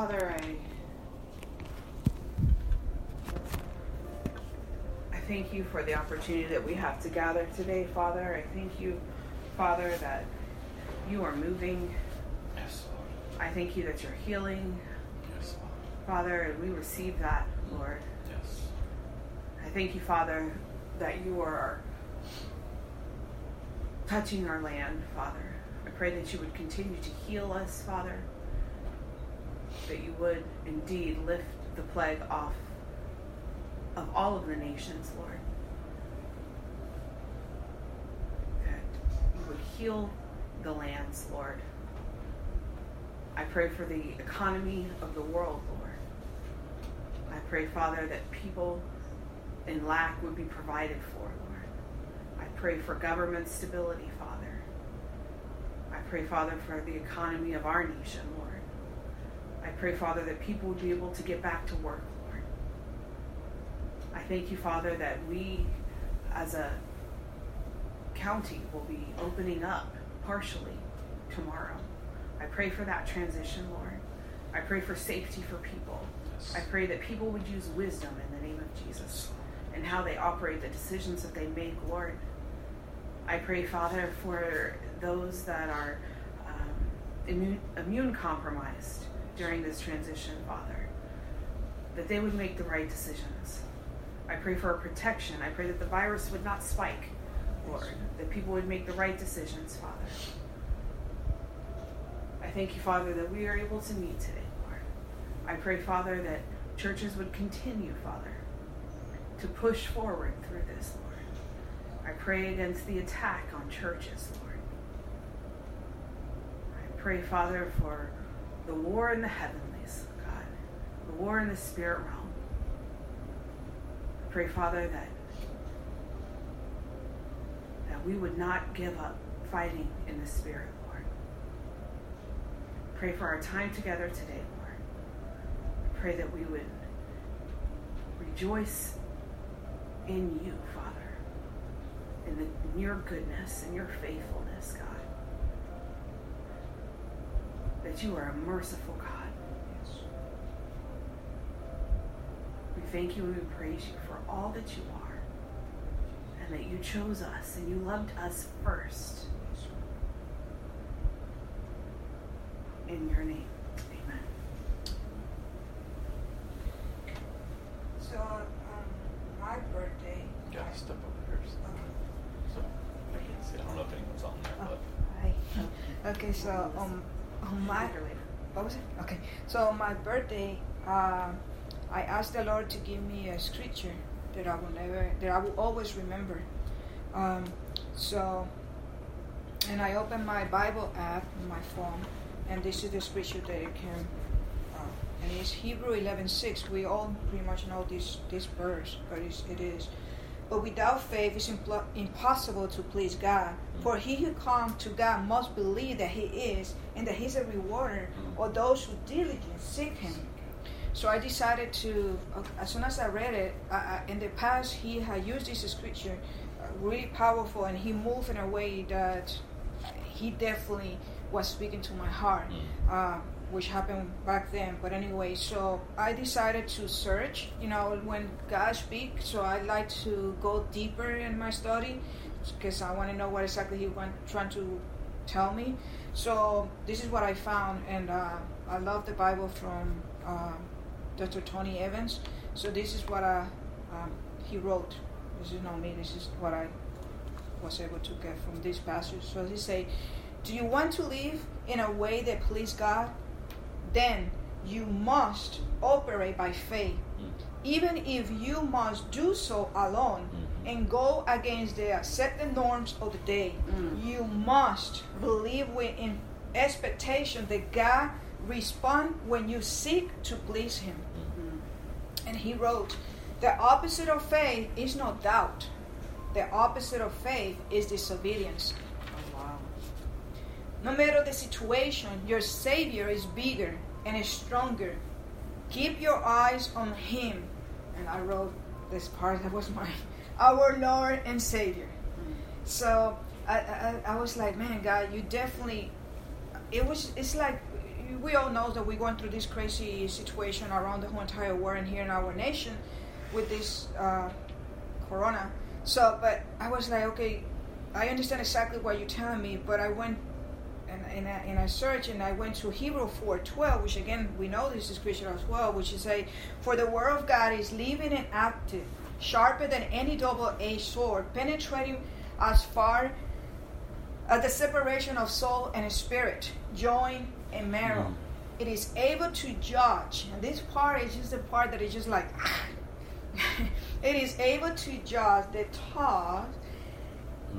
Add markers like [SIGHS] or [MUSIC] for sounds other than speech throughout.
Father, I I thank you for the opportunity that we have to gather today, Father. I thank you, Father, that you are moving. Yes, Lord. I thank you that you're healing, Yes, Lord. Father, and we receive that, Lord. Yes. I thank you, Father, that you are touching our land, Father. I pray that you would continue to heal us, Father. That you would indeed lift the plague off of all of the nations, Lord. That you would heal the lands, Lord. I pray for the economy of the world, Lord. I pray, Father, that people in lack would be provided for, Lord. I pray for government stability, Father. I pray, Father, for the economy of our nation, Lord. I pray, Father, that people would be able to get back to work, Lord. I thank you, Father, that we as a county will be opening up partially tomorrow. I pray for that transition, Lord. I pray for safety for people. Yes. I pray that people would use wisdom in the name of Jesus and how they operate, the decisions that they make, Lord. I pray, Father, for those that are um, immune, immune compromised during this transition, Father, that they would make the right decisions. I pray for protection. I pray that the virus would not spike, Lord, that people would make the right decisions, Father. I thank you, Father, that we are able to meet today, Lord. I pray, Father, that churches would continue, Father, to push forward through this, Lord. I pray against the attack on churches, Lord. I pray, Father, for the war in the heavenlies, God, the war in the spirit realm. I pray, Father, that that we would not give up fighting in the spirit, Lord. Pray for our time together today, Lord. I pray that we would rejoice in you, Father, in, the, in your goodness and your faithfulness, God. That you are a merciful God. We thank you and we praise you for all that you are, and that you chose us and you loved us first. In your name, amen. So, um, my birthday. Yeah, step over here. So I can see. I don't know if anyone's on there, but Hi. [LAUGHS] Okay, so um, on my Later, later. what was it? Okay, so on my birthday, uh, I asked the Lord to give me a scripture that I will never, that I will always remember. Um, so, and I opened my Bible app on my phone, and this is the scripture that it can. Uh, and it's Hebrew 11:6. We all pretty much know this this verse, but it's, it is. But without faith, it's impl- impossible to please God. For he who comes to God must believe that He is, and that He's a rewarder of those who diligently seek Him. So I decided to, uh, as soon as I read it, I, in the past he had used this scripture, uh, really powerful, and he moved in a way that he definitely was speaking to my heart, uh, which happened back then. But anyway, so I decided to search, you know, when God speaks. So I like to go deeper in my study because I want to know what exactly He want trying to tell me. So this is what I found, and uh, I love the Bible from uh, Dr. Tony Evans. So this is what I, um, he wrote. This is not me. This is what I was able to get from this passage. So he say, "Do you want to live in a way that please God? Then you must operate by faith, mm. even if you must do so alone." Mm-hmm. and go against the accepted norms of the day. Mm. You must believe with in expectation that God respond when you seek to please Him. Mm. And he wrote, the opposite of faith is not doubt. The opposite of faith is disobedience. No matter the situation, your Savior is bigger and stronger. Keep your eyes on Him. And I wrote this part that was mine. [LAUGHS] Our Lord and Savior. So I, I, I was like, man, God, you definitely. It was. It's like we all know that we're going through this crazy situation around the whole entire world and here in our nation with this uh, corona. So, but I was like, okay, I understand exactly what you're telling me, but I went and, and, I, and I searched and I went to Hebrew 4.12, which again, we know this is Christian as well, which is a, for the word of God is living and active, sharper than any double-edged sword, penetrating as far as the separation of soul and spirit, joint and marrow. Mm. It is able to judge, and this part is just the part that is just like, [LAUGHS] it is able to judge the thought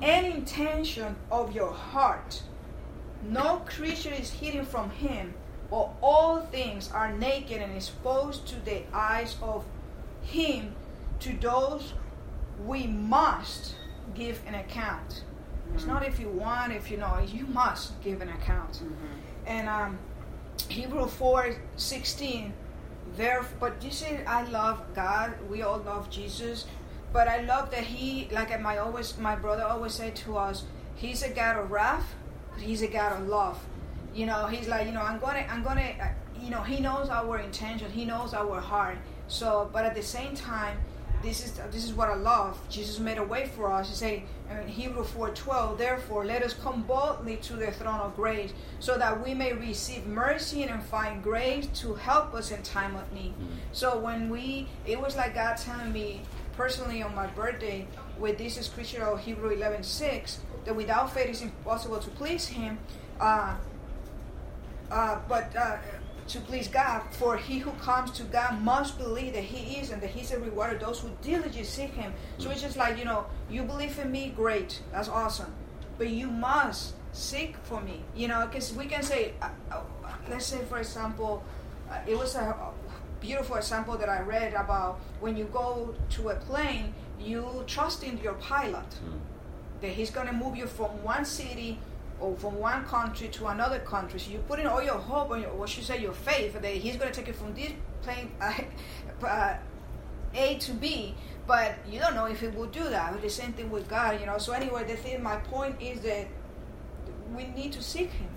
and intention of your heart. No creature is hidden from him, but all things are naked and exposed to the eyes of him. To those we must give an account. It's not if you want, if you know, you must give an account. And um, Hebrew 4 16, there, but you see, I love God. We all love Jesus. But I love that he, like my always, my brother always said to us, he's a God of wrath, he's a God of love. You know, he's like, you know, I'm gonna, I'm gonna, uh, you know, he knows our intention, he knows our heart. So, but at the same time, this is this is what I love. Jesus made a way for us. He said in Hebrew 4:12, therefore let us come boldly to the throne of grace, so that we may receive mercy and find grace to help us in time of need. So when we, it was like God telling me personally on my birthday with this scripture of Hebrew 11:6 that without faith it's impossible to please Him. Uh, uh, but uh, to please God, for he who comes to God must believe that He is and that He's a rewarder those who diligently seek Him. So it's just like, you know, you believe in me, great, that's awesome. But you must seek for me, you know, because we can say, uh, uh, let's say, for example, uh, it was a, a beautiful example that I read about when you go to a plane, you trust in your pilot that he's going to move you from one city or from one country to another country. So you put in all your hope and what you say, your faith that he's going to take you from this plane [LAUGHS] uh, A to B. But you don't know if he will do that. The same thing with God, you know. So anyway, the thing, my point is that we need to seek Him,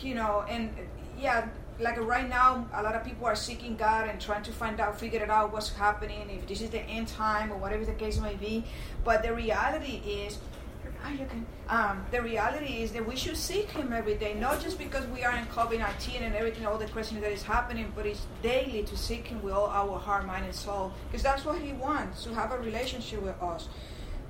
you know. And yeah, like right now, a lot of people are seeking God and trying to find out, figure it out what's happening, if this is the end time or whatever the case may be. But the reality is, oh, you can. Um, the reality is that we should seek Him every day, not just because we are in COVID 19 and everything, all the questions that is happening, but it's daily to seek Him with all our heart, mind, and soul, because that's what He wants to have a relationship with us.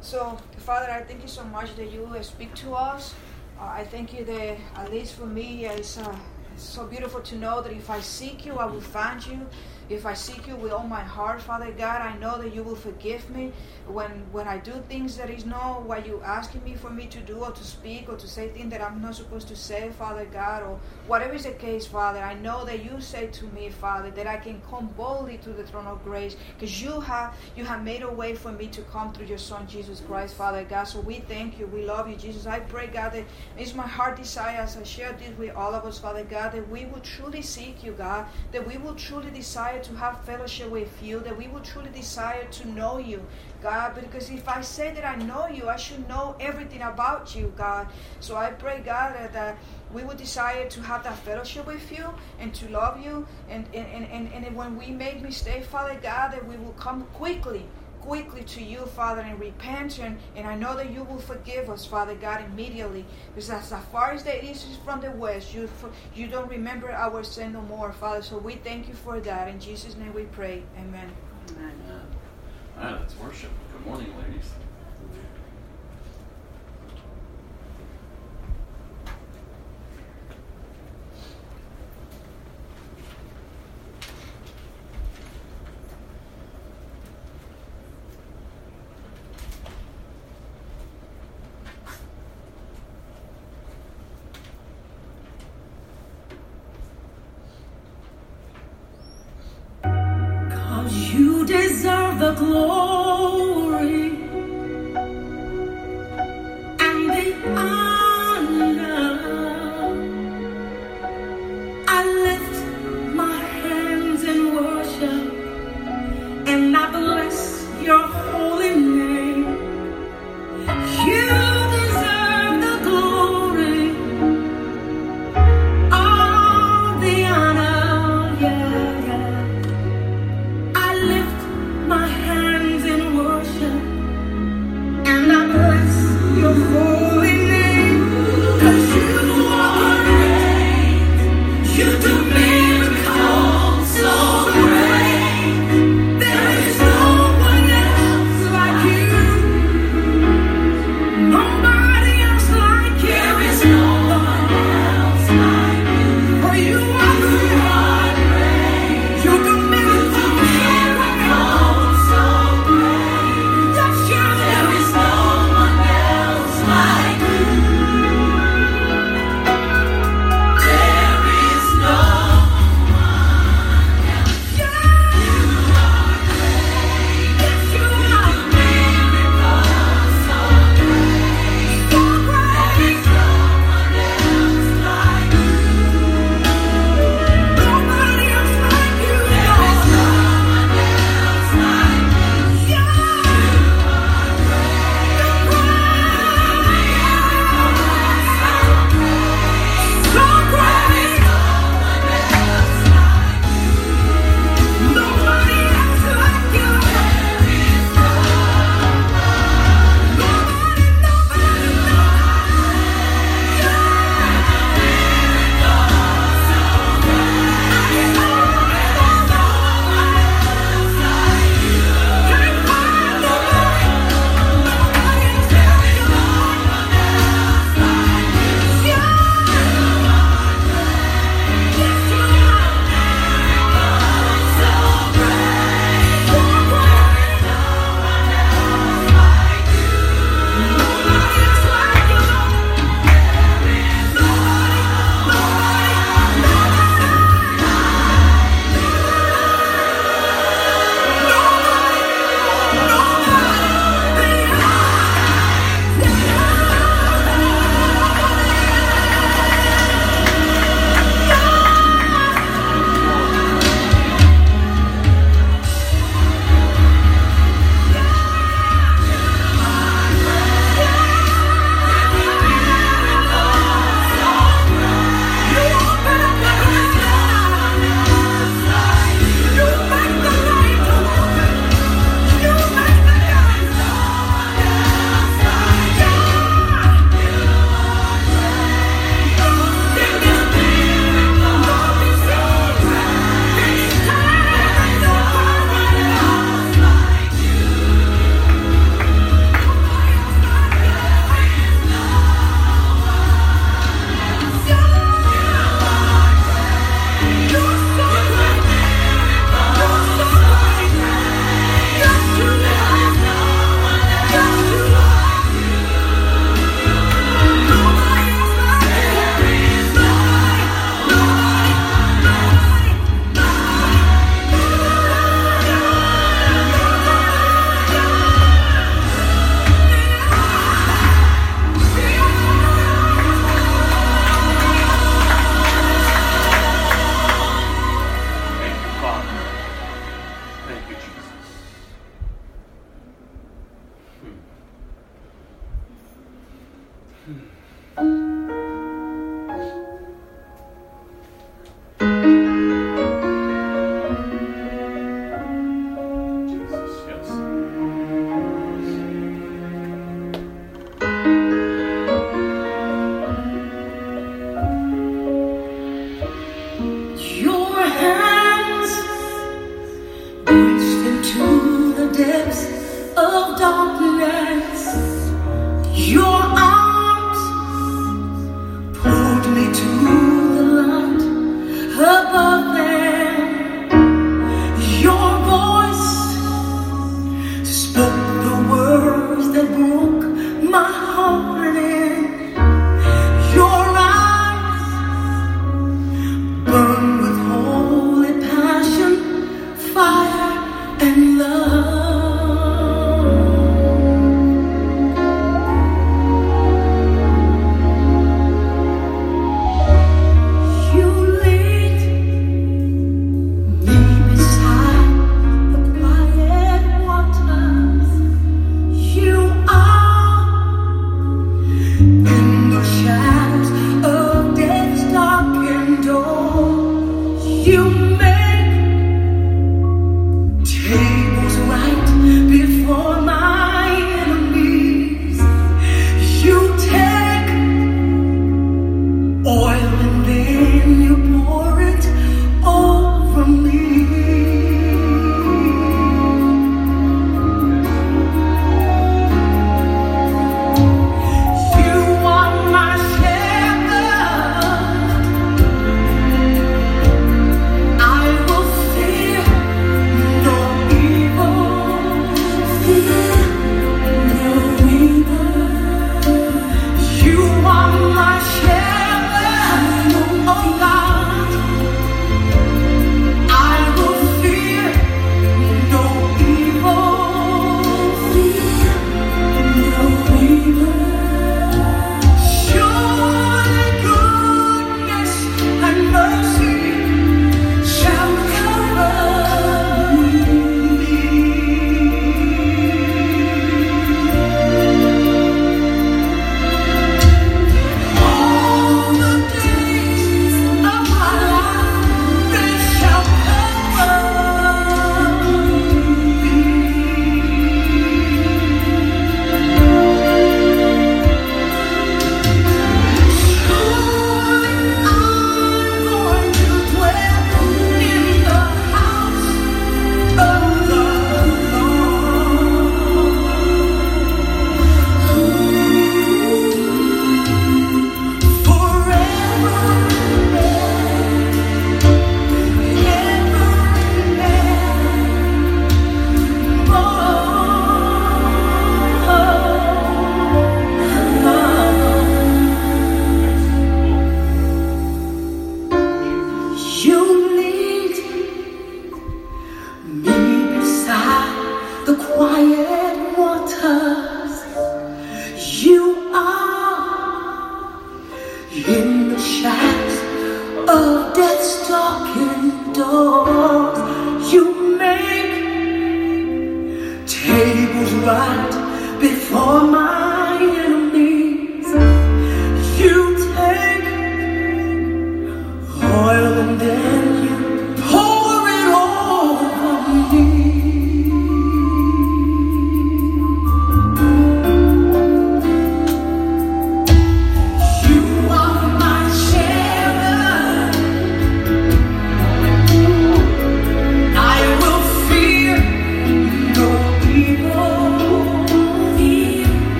So, Father, I thank you so much that you speak to us. Uh, I thank you that, at least for me, it's, uh, it's so beautiful to know that if I seek you, I will find you. If I seek you with all my heart, Father God, I know that you will forgive me when when I do things that is not what you asking me for me to do or to speak or to say things that I'm not supposed to say, Father God, or whatever is the case, Father. I know that you say to me, Father, that I can come boldly to the throne of grace because you have you have made a way for me to come through your Son Jesus Christ, Father God. So we thank you, we love you, Jesus. I pray, God, that it's my heart desire as I share this with all of us, Father God, that we will truly seek you, God, that we will truly desire to have fellowship with you, that we will truly desire to know you, God, because if I say that I know you, I should know everything about you, God. So I pray, God, that, that we would desire to have that fellowship with you and to love you. And, and, and, and, when we make mistakes, Father God, that we will come quickly quickly to you, Father, and repent. And, and I know that you will forgive us, Father God, immediately. Because as far as the east is from the west, you, you don't remember our sin no more, Father. So we thank you for that. In Jesus' name we pray. Amen. Amen. Amen. All right, let's worship. Good morning, ladies. You deserve the glory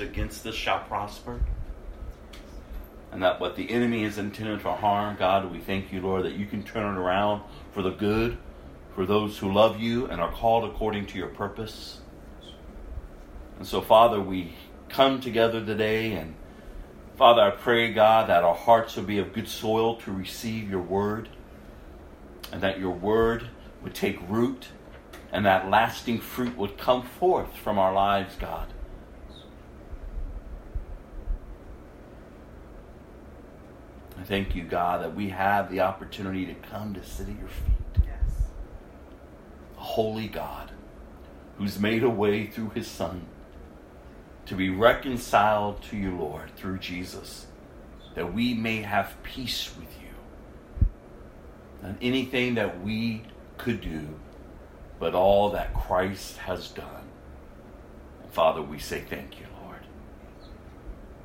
against us shall prosper. And that what the enemy is intended for harm, God, we thank you, Lord, that you can turn it around for the good for those who love you and are called according to your purpose. And so, Father, we come together today, and Father, I pray, God, that our hearts will be of good soil to receive your word, and that your word would take root, and that lasting fruit would come forth from our lives, God. I thank you, God, that we have the opportunity to come to sit at your feet. Yes. A holy God who's made a way through his Son to be reconciled to you, Lord, through Jesus, that we may have peace with you. And anything that we could do, but all that Christ has done. Father, we say thank you, Lord.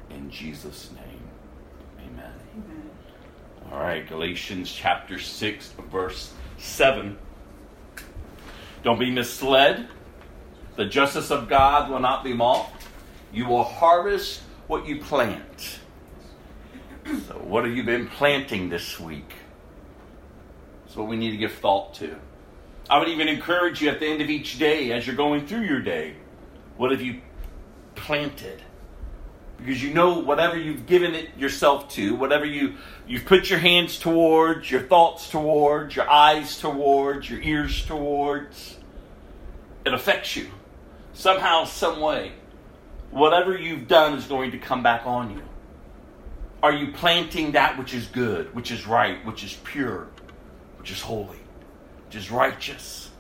In Jesus' name. All right, Galatians chapter 6, verse 7. Don't be misled. The justice of God will not be mocked. You will harvest what you plant. So, what have you been planting this week? That's what we need to give thought to. I would even encourage you at the end of each day, as you're going through your day, what have you planted? Because you know whatever you've given it yourself to, whatever you, you've put your hands towards, your thoughts towards, your eyes towards, your ears towards, it affects you somehow, some way whatever you've done is going to come back on you. Are you planting that which is good, which is right, which is pure, which is holy, which is righteous?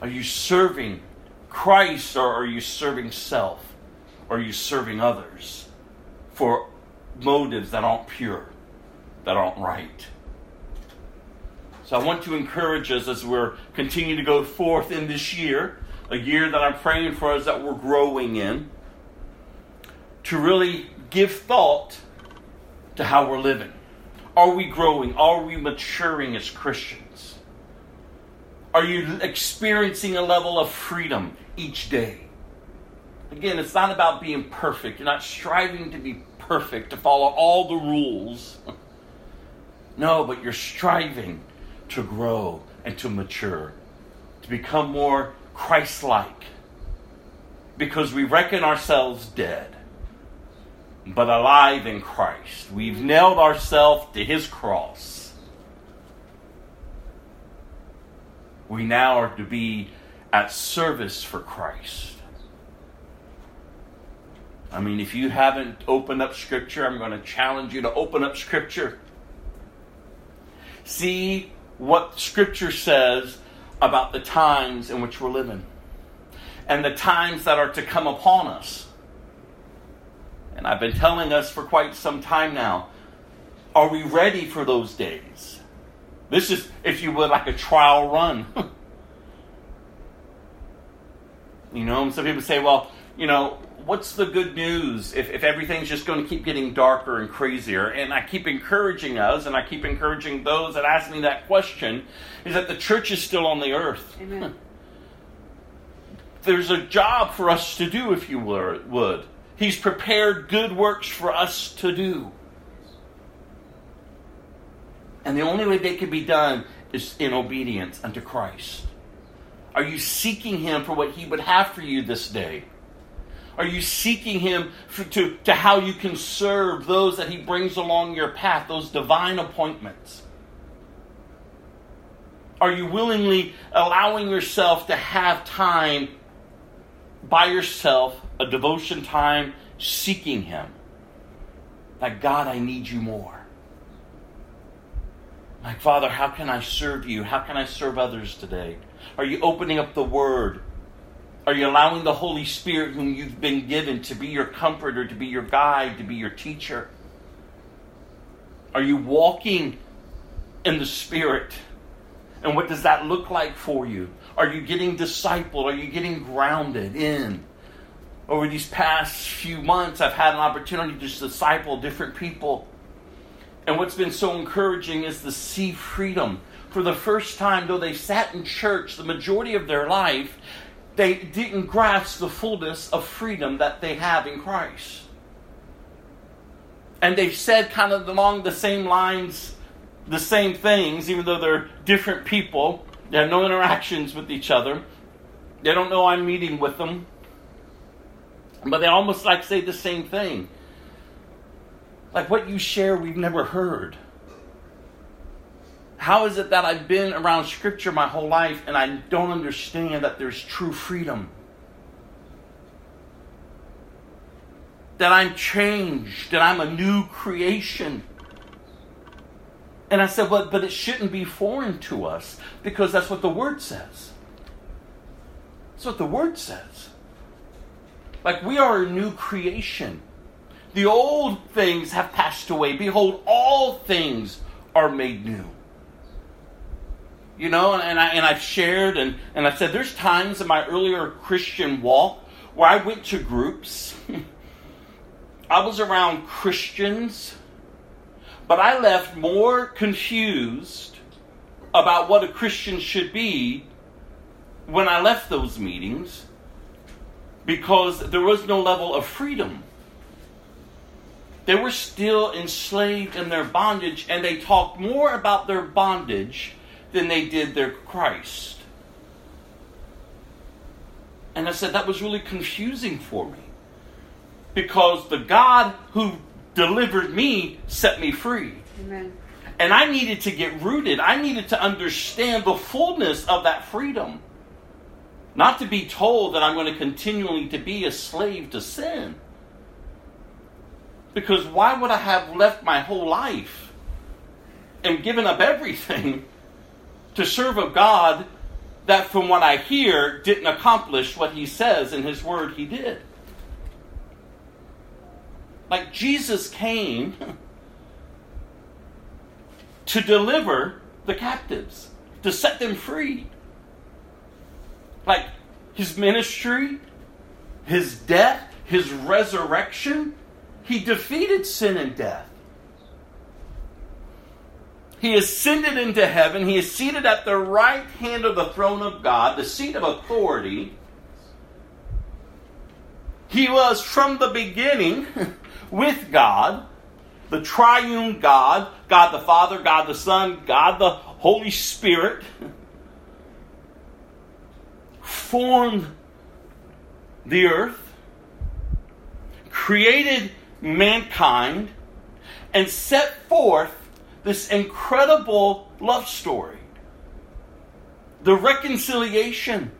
Are you serving Christ or are you serving self? Are you serving others for motives that aren't pure, that aren't right? So I want to encourage us as we're continuing to go forth in this year a year that I'm praying for us that we're growing in, to really give thought to how we're living. Are we growing? Are we maturing as Christians? Are you experiencing a level of freedom each day? Again, it's not about being perfect. You're not striving to be perfect, to follow all the rules. [LAUGHS] No, but you're striving to grow and to mature, to become more Christ like because we reckon ourselves dead, but alive in Christ. We've nailed ourselves to his cross. We now are to be at service for Christ. I mean, if you haven't opened up Scripture, I'm going to challenge you to open up Scripture. See what Scripture says about the times in which we're living and the times that are to come upon us. And I've been telling us for quite some time now are we ready for those days? This is, if you would, like a trial run. [LAUGHS] you know, some people say, well, you know, what's the good news if, if everything's just going to keep getting darker and crazier? And I keep encouraging us, and I keep encouraging those that ask me that question, is that the church is still on the earth. Amen. There's a job for us to do, if you were would. He's prepared good works for us to do. And the only way they can be done is in obedience unto Christ. Are you seeking Him for what He would have for you this day? Are you seeking Him for, to, to how you can serve those that He brings along your path, those divine appointments? Are you willingly allowing yourself to have time by yourself, a devotion time, seeking Him? Like, God, I need you more. Like, Father, how can I serve you? How can I serve others today? Are you opening up the Word? Are you allowing the Holy Spirit, whom you've been given, to be your comforter, to be your guide, to be your teacher? Are you walking in the Spirit? And what does that look like for you? Are you getting discipled? Are you getting grounded in? Over these past few months, I've had an opportunity to disciple different people. And what's been so encouraging is to see freedom. For the first time, though they sat in church the majority of their life, they didn't grasp the fullness of freedom that they have in Christ. And they've said kind of along the same lines, the same things, even though they're different people. They have no interactions with each other. They don't know I'm meeting with them. but they almost like say the same thing. Like what you share, we've never heard. How is it that I've been around Scripture my whole life and I don't understand that there's true freedom? That I'm changed, that I'm a new creation. And I said, but, but it shouldn't be foreign to us because that's what the Word says. That's what the Word says. Like we are a new creation. The old things have passed away. Behold, all things are made new. You know, and, I, and I've shared and, and I've said there's times in my earlier Christian walk where I went to groups. [LAUGHS] I was around Christians but I left more confused about what a Christian should be when I left those meetings because there was no level of freedom. They were still enslaved in their bondage, and they talked more about their bondage than they did their Christ. And I said that was really confusing for me because the God who delivered me set me free. Amen. And I needed to get rooted. I needed to understand the fullness of that freedom. Not to be told that I'm going to continually to be a slave to sin. Because why would I have left my whole life and given up everything to serve a God that from what I hear didn't accomplish what he says in his word he did? Like Jesus came [LAUGHS] to deliver the captives, to set them free. Like his ministry, his death, his resurrection, he defeated sin and death. He ascended into heaven. He is seated at the right hand of the throne of God, the seat of authority. He was from the beginning [LAUGHS] with God, the triune God, God the Father, God the Son, God the Holy Spirit, formed the earth, created mankind, and set forth this incredible love story. The reconciliation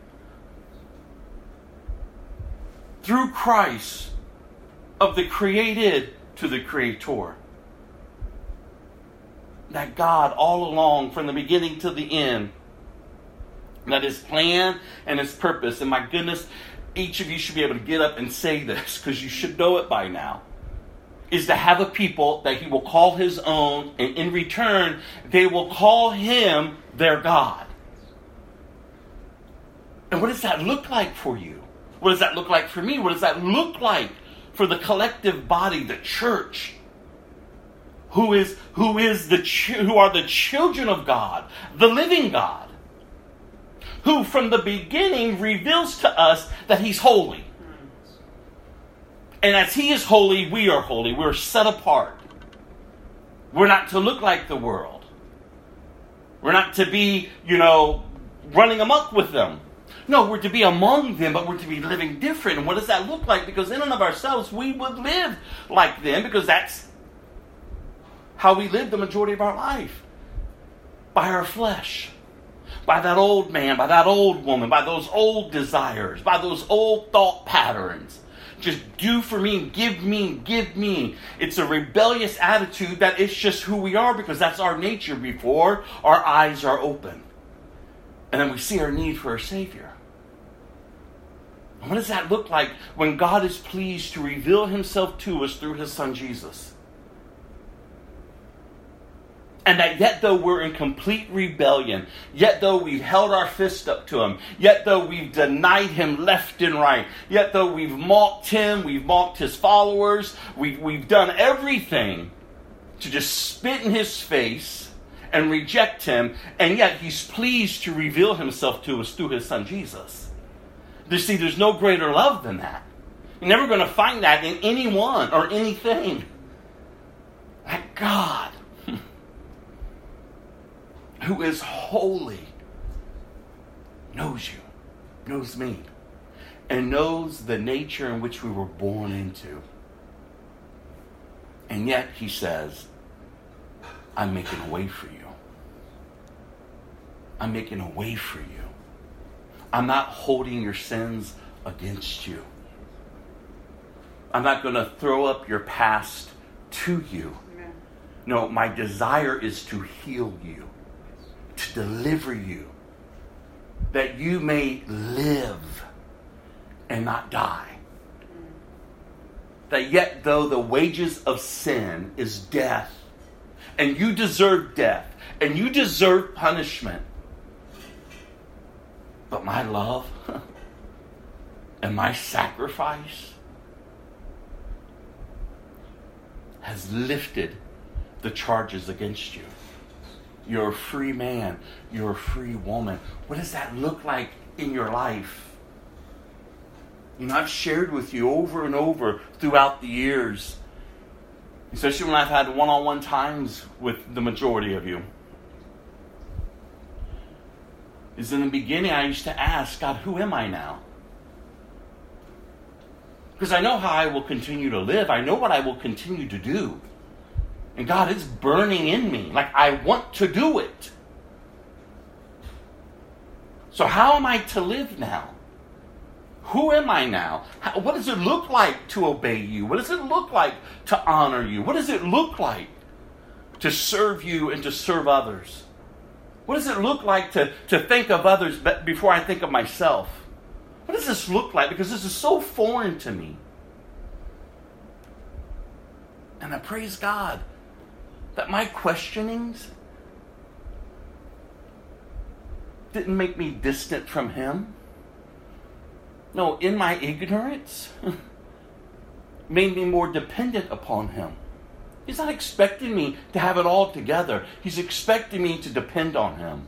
through Christ of the created to the creator. That God, all along, from the beginning to the end, that his plan and his purpose, and my goodness, each of you should be able to get up and say this because you should know it by now, is to have a people that he will call his own, and in return, they will call him their God. And what does that look like for you? What does that look like for me? What does that look like for the collective body, the church, who is who is the who are the children of God, the living God, who from the beginning reveals to us that He's holy. And as He is holy, we are holy. We're set apart. We're not to look like the world. We're not to be, you know, running amok with them. No, we're to be among them, but we're to be living different. And what does that look like? Because in and of ourselves, we would live like them because that's how we live the majority of our life by our flesh, by that old man, by that old woman, by those old desires, by those old thought patterns. Just do for me, give me, give me. It's a rebellious attitude that it's just who we are because that's our nature before our eyes are open. And then we see our need for a Savior. What does that look like when God is pleased to reveal himself to us through his son Jesus? And that yet though we're in complete rebellion, yet though we've held our fist up to him, yet though we've denied him left and right, yet though we've mocked him, we've mocked his followers, we've, we've done everything to just spit in his face and reject him, and yet he's pleased to reveal himself to us through his son Jesus. You see, there's no greater love than that. You're never going to find that in anyone or anything. That God, who is holy, knows you, knows me, and knows the nature in which we were born into. And yet he says, I'm making a way for you. I'm making a way for you. I'm not holding your sins against you. I'm not going to throw up your past to you. No, my desire is to heal you, to deliver you, that you may live and not die. That yet, though the wages of sin is death, and you deserve death, and you deserve punishment, but my love [LAUGHS] and my sacrifice has lifted the charges against you. You're a free man. You're a free woman. What does that look like in your life? You know, I've shared with you over and over throughout the years, especially when I've had one on one times with the majority of you. Is in the beginning, I used to ask, God, who am I now? Because I know how I will continue to live, I know what I will continue to do. And God, it's burning in me. Like I want to do it. So, how am I to live now? Who am I now? How, what does it look like to obey you? What does it look like to honor you? What does it look like to serve you and to serve others? What does it look like to, to think of others before I think of myself? What does this look like? Because this is so foreign to me. And I praise God that my questionings didn't make me distant from Him. No, in my ignorance, [LAUGHS] made me more dependent upon Him. He's not expecting me to have it all together, He's expecting me to depend on Him.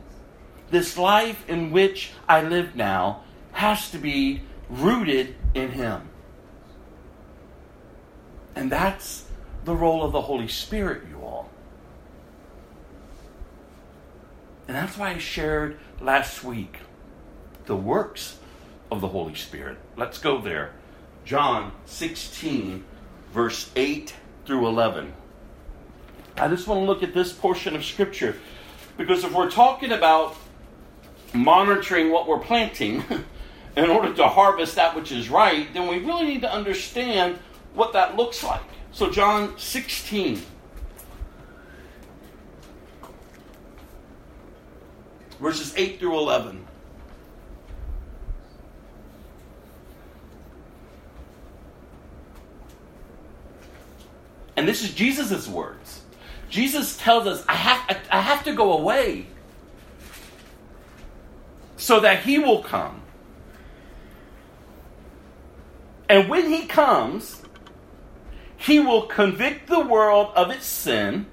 This life in which I live now has to be rooted in Him. And that's the role of the Holy Spirit, you all. And that's why I shared last week the works of the Holy Spirit. Let's go there. John 16, verse 8 through 11. I just want to look at this portion of Scripture because if we're talking about monitoring what we're planting [LAUGHS] in order to harvest that which is right, then we really need to understand what that looks like. So, John 16, verses 8 through 11. And this is Jesus' words. Jesus tells us, I have, I have to go away so that he will come. And when he comes, he will convict the world of its sin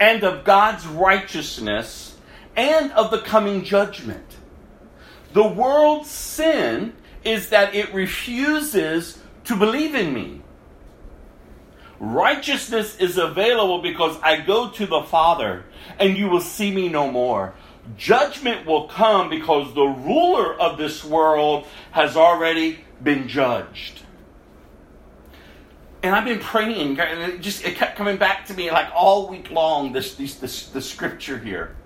and of God's righteousness and of the coming judgment. The world's sin is that it refuses to believe in me. Righteousness is available because I go to the Father and you will see me no more. Judgment will come because the ruler of this world has already been judged. And I've been praying, and it just it kept coming back to me like all week long. This, this, this the scripture here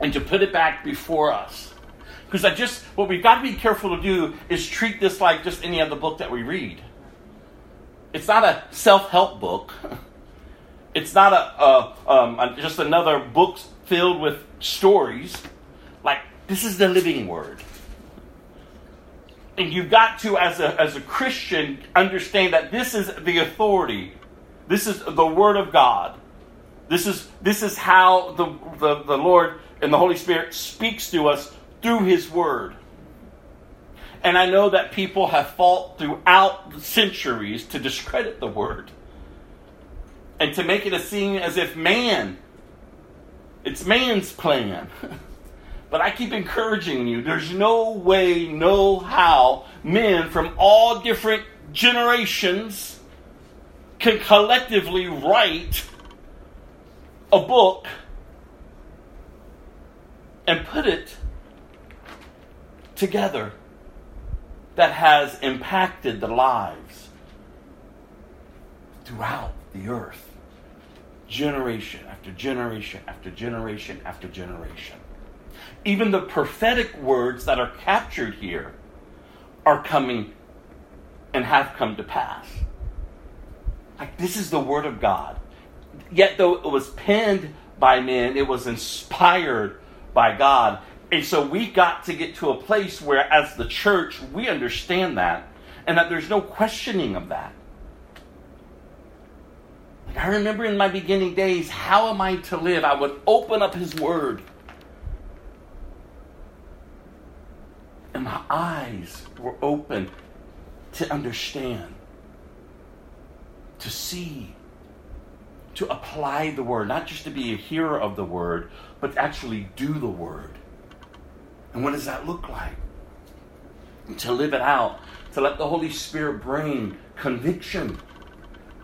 and to put it back before us. Because I just, what we've got to be careful to do is treat this like just any other book that we read. It's not a self help book. [LAUGHS] It's not a, a, um, a, just another book filled with stories. Like, this is the living word. And you've got to, as a, as a Christian, understand that this is the authority. This is the Word of God. This is, this is how the, the, the Lord and the Holy Spirit speaks to us through His Word. And I know that people have fought throughout the centuries to discredit the Word and to make it a seem as if man, it's man's plan. [LAUGHS] but I keep encouraging you there's no way, no how men from all different generations can collectively write a book and put it together that has impacted the lives throughout the earth, generation after generation after generation after generation. Even the prophetic words that are captured here are coming and have come to pass. Like, this is the Word of God. Yet, though it was penned by men, it was inspired by God. And so we got to get to a place where, as the church, we understand that and that there's no questioning of that. Like I remember in my beginning days, how am I to live? I would open up His Word. And my eyes were open to understand, to see, to apply the Word, not just to be a hearer of the Word, but actually do the Word. And what does that look like? To live it out, to let the Holy Spirit bring conviction,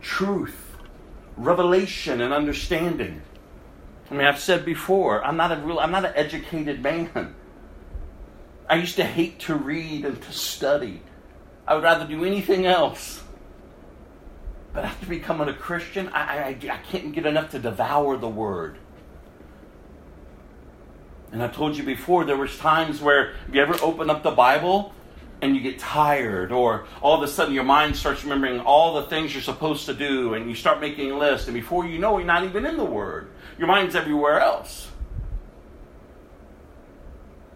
truth, revelation, and understanding. I mean, I've said before, I'm not a real, I'm not an educated man. I used to hate to read and to study. I would rather do anything else. But after becoming a Christian, I, I, I can't get enough to devour the Word. And I told you before, there was times where if you ever open up the Bible and you get tired, or all of a sudden your mind starts remembering all the things you're supposed to do, and you start making a list, and before you know, it, you're not even in the Word. Your mind's everywhere else.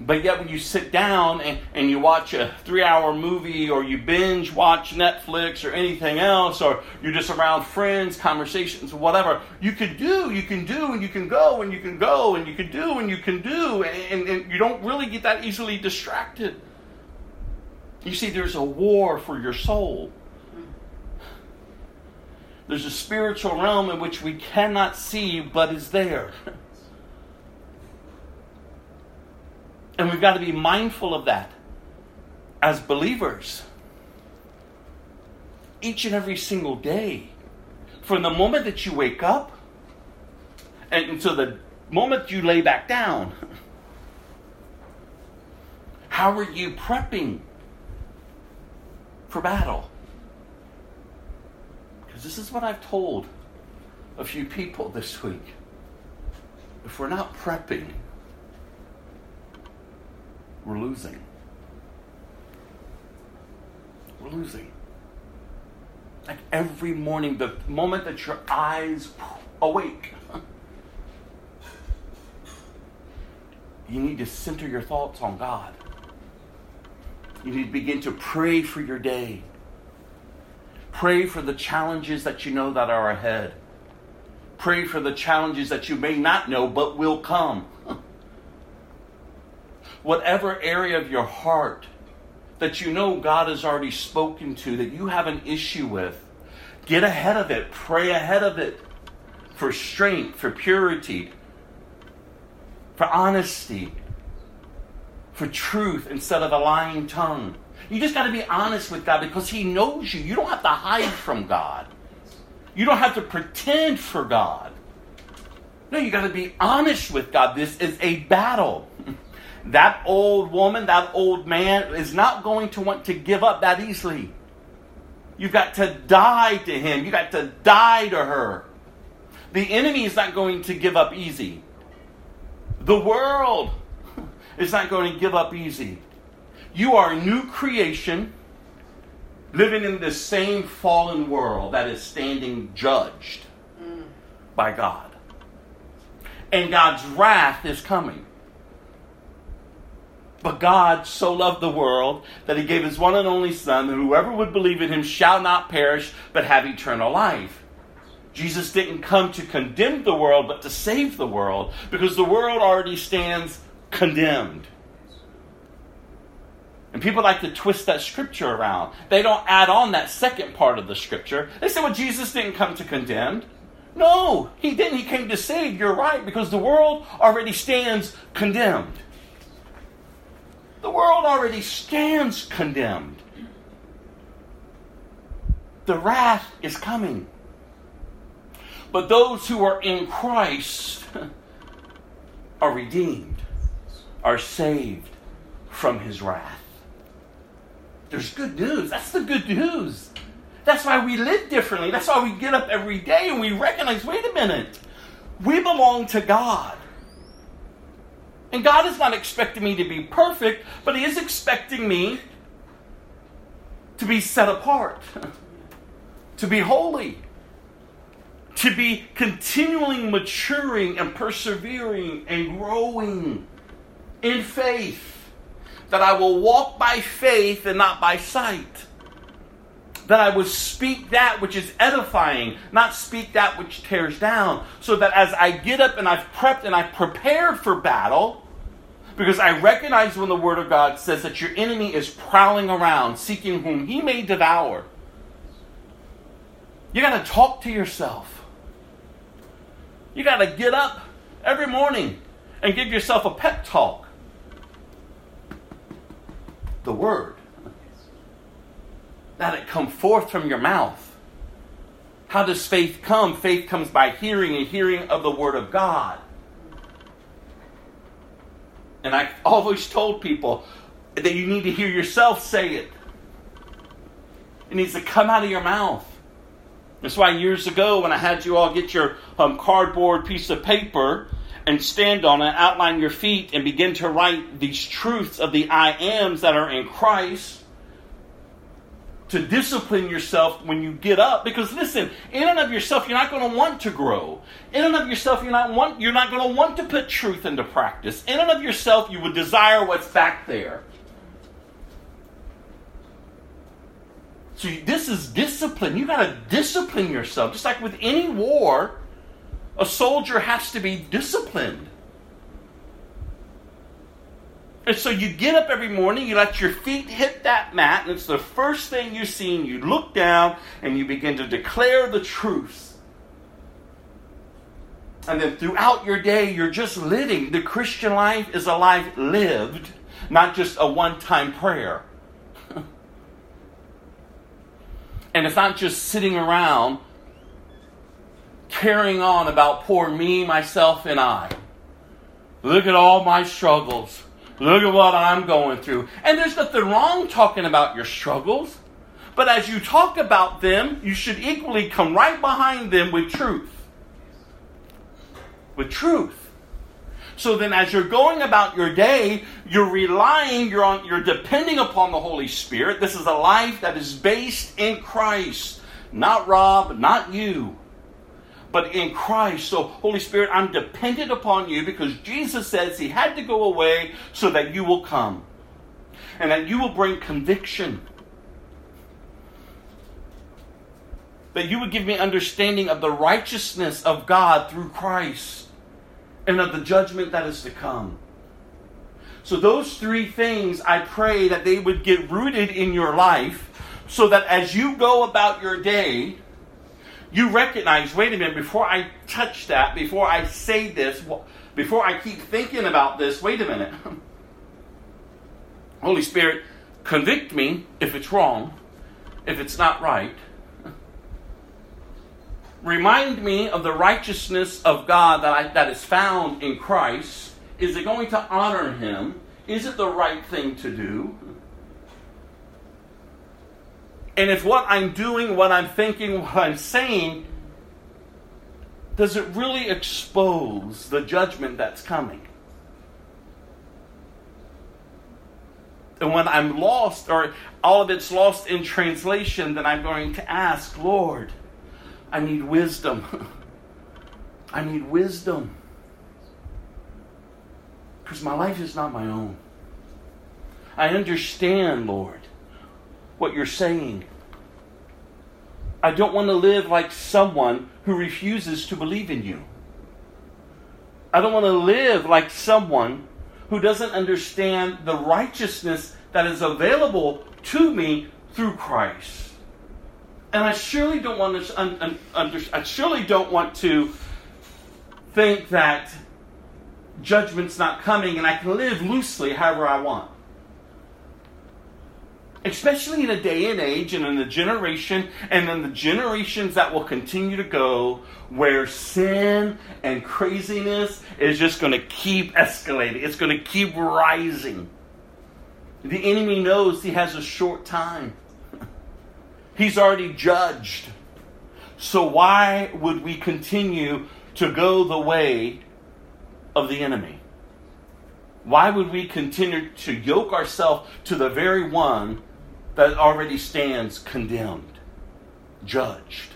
But yet, when you sit down and, and you watch a three hour movie or you binge watch Netflix or anything else, or you're just around friends, conversations, whatever, you can do, you can do, and you can go, and you can go, and you can do, and you can do, and, and, and you don't really get that easily distracted. You see, there's a war for your soul. There's a spiritual realm in which we cannot see but is there. [LAUGHS] And we've got to be mindful of that as believers. Each and every single day. From the moment that you wake up and until the moment you lay back down. How are you prepping for battle? Because this is what I've told a few people this week. If we're not prepping, we're losing. We're losing. Like every morning, the moment that your eyes awake, [LAUGHS] you need to center your thoughts on God. You need to begin to pray for your day. Pray for the challenges that you know that are ahead. Pray for the challenges that you may not know but will come [LAUGHS] whatever area of your heart that you know God has already spoken to, that you have an issue with, get ahead of it. Pray ahead of it for strength, for purity, for honesty, for truth instead of a lying tongue. You just got to be honest with God because He knows you. You don't have to hide from God. You don't have to pretend for God. No, you got to be honest with God. This is a battle. That old woman, that old man is not going to want to give up that easily. You've got to die to him. You've got to die to her. The enemy is not going to give up easy. The world [LAUGHS] is not going to give up easy. You are a new creation living in the same fallen world that is standing judged mm. by God. And God's wrath is coming. But God so loved the world that he gave his one and only Son, that whoever would believe in him shall not perish, but have eternal life. Jesus didn't come to condemn the world, but to save the world, because the world already stands condemned. And people like to twist that scripture around. They don't add on that second part of the scripture. They say, well, Jesus didn't come to condemn. No, he didn't. He came to save. You're right, because the world already stands condemned. The world already stands condemned. The wrath is coming. But those who are in Christ [LAUGHS] are redeemed, are saved from his wrath. There's good news. That's the good news. That's why we live differently. That's why we get up every day and we recognize wait a minute, we belong to God. And God is not expecting me to be perfect, but He is expecting me to be set apart, [LAUGHS] to be holy, to be continually maturing and persevering and growing in faith. That I will walk by faith and not by sight. That I would speak that which is edifying, not speak that which tears down. So that as I get up and I've prepped and I've prepared for battle, because I recognize when the Word of God says that your enemy is prowling around, seeking whom he may devour. You got to talk to yourself. You got to get up every morning and give yourself a pep talk. The Word. Let it come forth from your mouth. How does faith come? Faith comes by hearing and hearing of the Word of God. And I always told people that you need to hear yourself say it. It needs to come out of your mouth. That's why years ago, when I had you all get your um, cardboard piece of paper and stand on it, outline your feet, and begin to write these truths of the I ams that are in Christ, to discipline yourself when you get up. Because listen in and of yourself you're not going to want to grow. In and of yourself you're not want you're not going to want to put truth into practice. In and of yourself you would desire what's back there. So this is discipline. You got to discipline yourself. Just like with any war a soldier has to be disciplined and so you get up every morning, you let your feet hit that mat, and it's the first thing you see, and you look down and you begin to declare the truth. And then throughout your day, you're just living. The Christian life is a life lived, not just a one time prayer. [LAUGHS] and it's not just sitting around carrying on about poor me, myself, and I. Look at all my struggles. Look at what I'm going through. And there's nothing wrong talking about your struggles. But as you talk about them, you should equally come right behind them with truth. With truth. So then as you're going about your day, you're relying, you're on you're depending upon the Holy Spirit. This is a life that is based in Christ. Not Rob, not you but in Christ. So, Holy Spirit, I'm dependent upon you because Jesus says he had to go away so that you will come and that you will bring conviction. That you would give me understanding of the righteousness of God through Christ and of the judgment that is to come. So, those three things, I pray that they would get rooted in your life so that as you go about your day, you recognize wait a minute, before I touch that, before I say this, before I keep thinking about this, wait a minute. [LAUGHS] Holy Spirit, convict me if it's wrong, if it's not right. Remind me of the righteousness of God that, I, that is found in Christ. Is it going to honor Him? Is it the right thing to do? And if what I'm doing, what I'm thinking, what I'm saying, does it really expose the judgment that's coming? And when I'm lost, or all of it's lost in translation, then I'm going to ask, Lord, I need wisdom. [LAUGHS] I need wisdom. Because my life is not my own. I understand, Lord, what you're saying. I don't want to live like someone who refuses to believe in you. I don't want to live like someone who doesn't understand the righteousness that is available to me through Christ. And I surely don't want to un, under, I surely don't want to think that judgment's not coming and I can live loosely however I want especially in a day and age and in a generation and in the generations that will continue to go where sin and craziness is just going to keep escalating it's going to keep rising The enemy knows he has a short time. [LAUGHS] He's already judged. So why would we continue to go the way of the enemy? Why would we continue to yoke ourselves to the very one that already stands condemned, judged?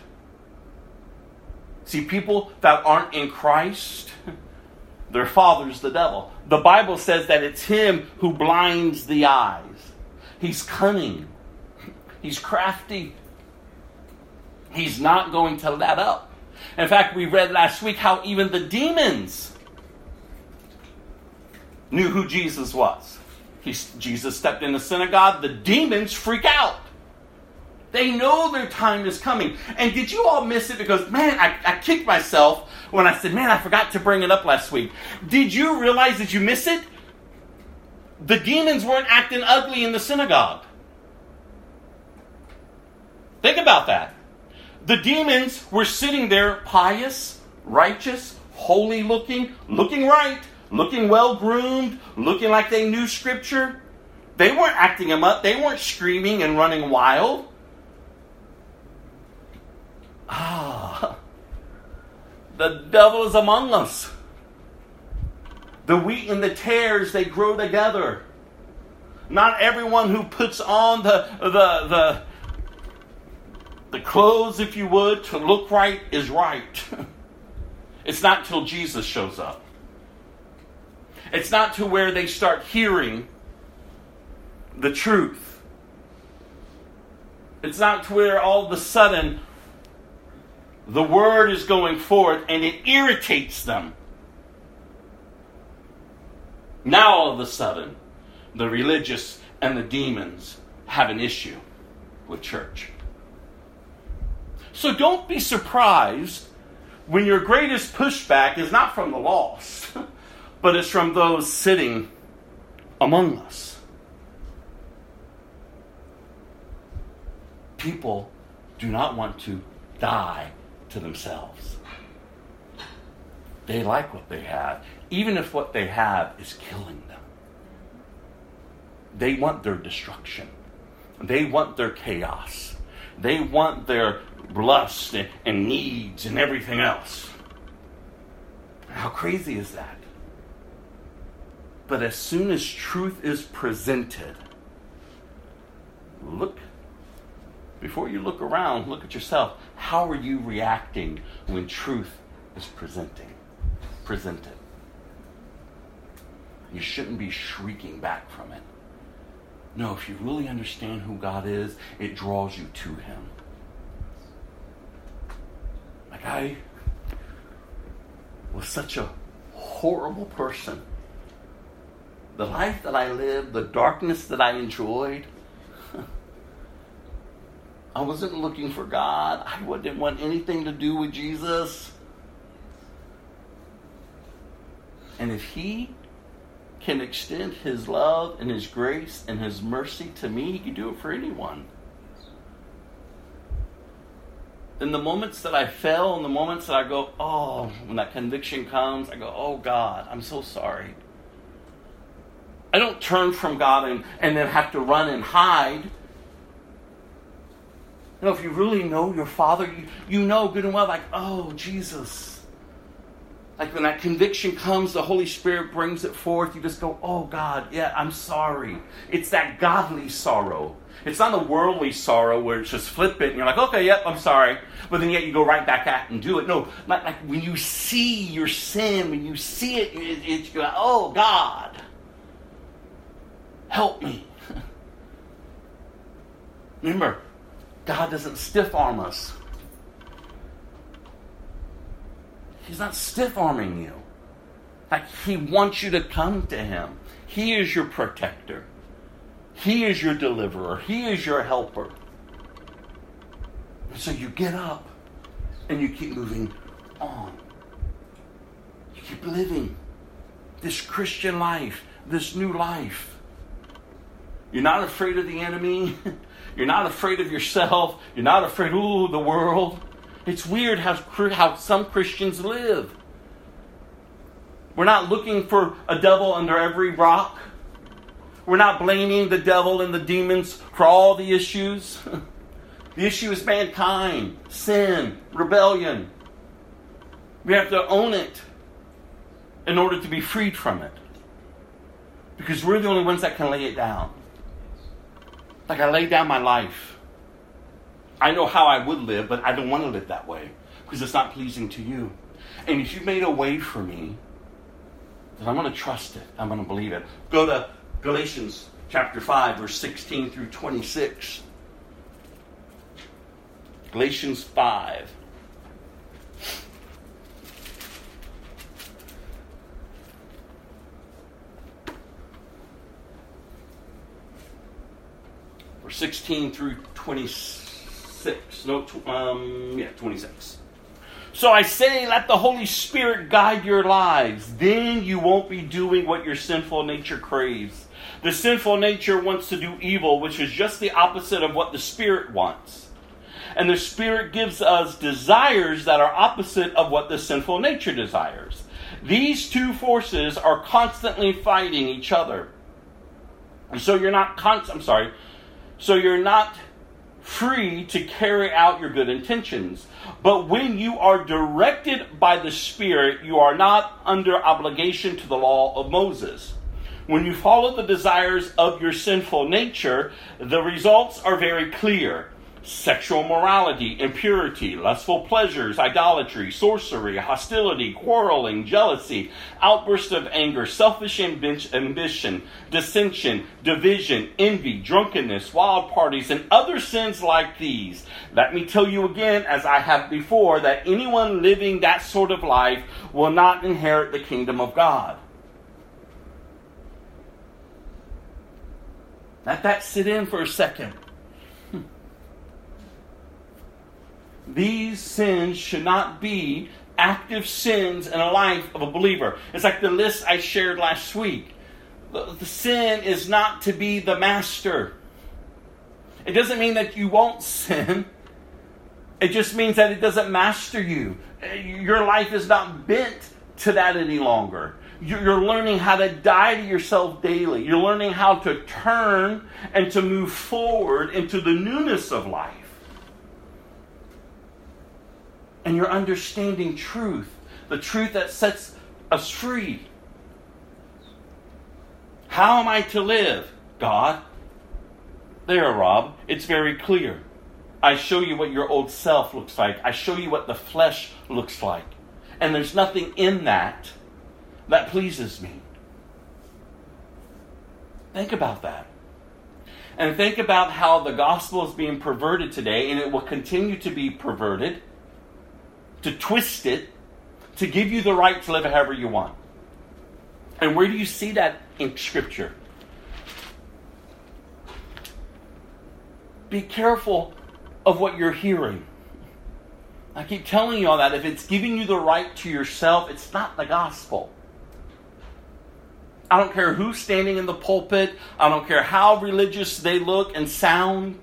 See, people that aren't in Christ, [LAUGHS] their father's the devil. The Bible says that it's him who blinds the eyes. He's cunning, [LAUGHS] he's crafty, he's not going to let up. In fact, we read last week how even the demons knew who Jesus was. He, Jesus stepped in the synagogue, the demons freak out. They know their time is coming. And did you all miss it? Because, man, I, I kicked myself when I said, man, I forgot to bring it up last week. Did you realize that you missed it? The demons weren't acting ugly in the synagogue. Think about that. The demons were sitting there pious, righteous, holy looking, looking right, looking well groomed, looking like they knew scripture. They weren't acting them up, they weren't screaming and running wild. Ah, the devil is among us. The wheat and the tares, they grow together. Not everyone who puts on the, the, the, the clothes, if you would, to look right is right. [LAUGHS] it's not till Jesus shows up. It's not to where they start hearing the truth. It's not to where all of a sudden the word is going forth and it irritates them. Now all of a sudden, the religious and the demons have an issue with church. So don't be surprised when your greatest pushback is not from the lost, [LAUGHS] but it's from those sitting among us. People do not want to die to themselves. They like what they have, even if what they have is killing them. They want their destruction. They want their chaos. They want their lust and needs and everything else. How crazy is that? But as soon as truth is presented, look, before you look around, look at yourself. How are you reacting when truth is presenting, presented? You shouldn't be shrieking back from it. No, if you really understand who God is, it draws you to Him. Like I was such a horrible person. The life that I lived, the darkness that I enjoyed, [LAUGHS] I wasn't looking for God. I didn't want anything to do with Jesus. And if He can extend His love and His grace and His mercy to me, He can do it for anyone. In the moments that I fail, in the moments that I go, oh, when that conviction comes, I go, oh God, I'm so sorry. I don't turn from God and, and then have to run and hide. Know, if you really know your Father, you, you know good and well, like, oh, Jesus. Like when that conviction comes, the Holy Spirit brings it forth. You just go, oh, God, yeah, I'm sorry. It's that godly sorrow. It's not the worldly sorrow where it's just flippant and you're like, okay, yep, I'm sorry. But then yet you go right back at and do it. No, like, like when you see your sin, when you see it, it, it you go, oh, God, help me. Remember, God doesn't stiff arm us. He's not stiff arming you. Like, He wants you to come to Him. He is your protector, He is your deliverer, He is your helper. And so you get up and you keep moving on. You keep living this Christian life, this new life. You're not afraid of the enemy. [LAUGHS] You're not afraid of yourself. You're not afraid, ooh, the world. It's weird how, how some Christians live. We're not looking for a devil under every rock. We're not blaming the devil and the demons for all the issues. [LAUGHS] the issue is mankind, sin, rebellion. We have to own it in order to be freed from it. Because we're the only ones that can lay it down. Like I lay down my life. I know how I would live, but I don't want to live that way because it's not pleasing to you. And if you made a way for me, then I'm going to trust it. I'm going to believe it. Go to Galatians chapter 5, verse 16 through 26. Galatians 5. 16 through 26. No, tw- um, yeah, 26. So I say, let the Holy Spirit guide your lives. Then you won't be doing what your sinful nature craves. The sinful nature wants to do evil, which is just the opposite of what the Spirit wants. And the Spirit gives us desires that are opposite of what the sinful nature desires. These two forces are constantly fighting each other. And so you're not con- I'm sorry. So you're not free to carry out your good intentions. But when you are directed by the Spirit, you are not under obligation to the law of Moses. When you follow the desires of your sinful nature, the results are very clear sexual morality, impurity, lustful pleasures, idolatry, sorcery, hostility, quarreling, jealousy, outbursts of anger, selfish ambition, dissension, division, envy, drunkenness, wild parties, and other sins like these. Let me tell you again, as I have before, that anyone living that sort of life will not inherit the kingdom of God. Let that sit in for a second. These sins should not be active sins in a life of a believer. It's like the list I shared last week. The, sin is not to be the master. It doesn't mean that you won't sin. It just means that it doesn't master you. Your life is not bent to that any longer. You're learning how to die to yourself daily. You're learning how to turn and to move forward into the newness of life. And you're understanding truth, the truth that sets us free. How am I to live? God. There, Rob. It's very clear. I show you what your old self looks like. I show you what the flesh looks like. And there's nothing in that that pleases me. Think about that. And think about how the gospel is being perverted today, and it will continue to be perverted, to twist it, to give you the right to live however you want. And where do you see that in Scripture? Be careful of what you're hearing. I keep telling you all that. If it's giving you the right to yourself, it's not the gospel. I don't care who's standing in the pulpit. I don't care how religious they look and sound.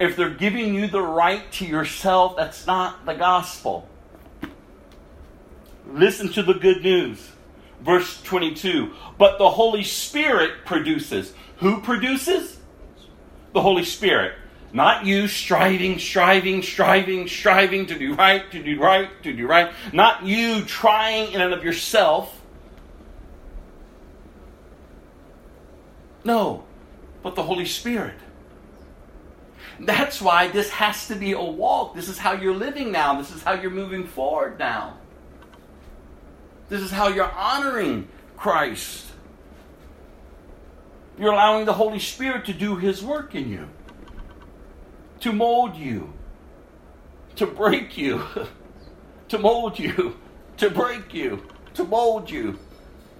If they're giving you the right to yourself, that's not the gospel. Listen to the good news. Verse 22. But the Holy Spirit produces. Who produces? The Holy Spirit. Not you striving, striving, striving, striving to do right, to do right, to do right. Not you trying in and of yourself No, but the Holy Spirit. That's why this has to be a walk. This is how you're living now. This is how you're moving forward now. This is how you're honoring Christ. You're allowing the Holy Spirit to do His work in you, to mold you, to break you, [LAUGHS] to mold you, [LAUGHS] to break you, to mold you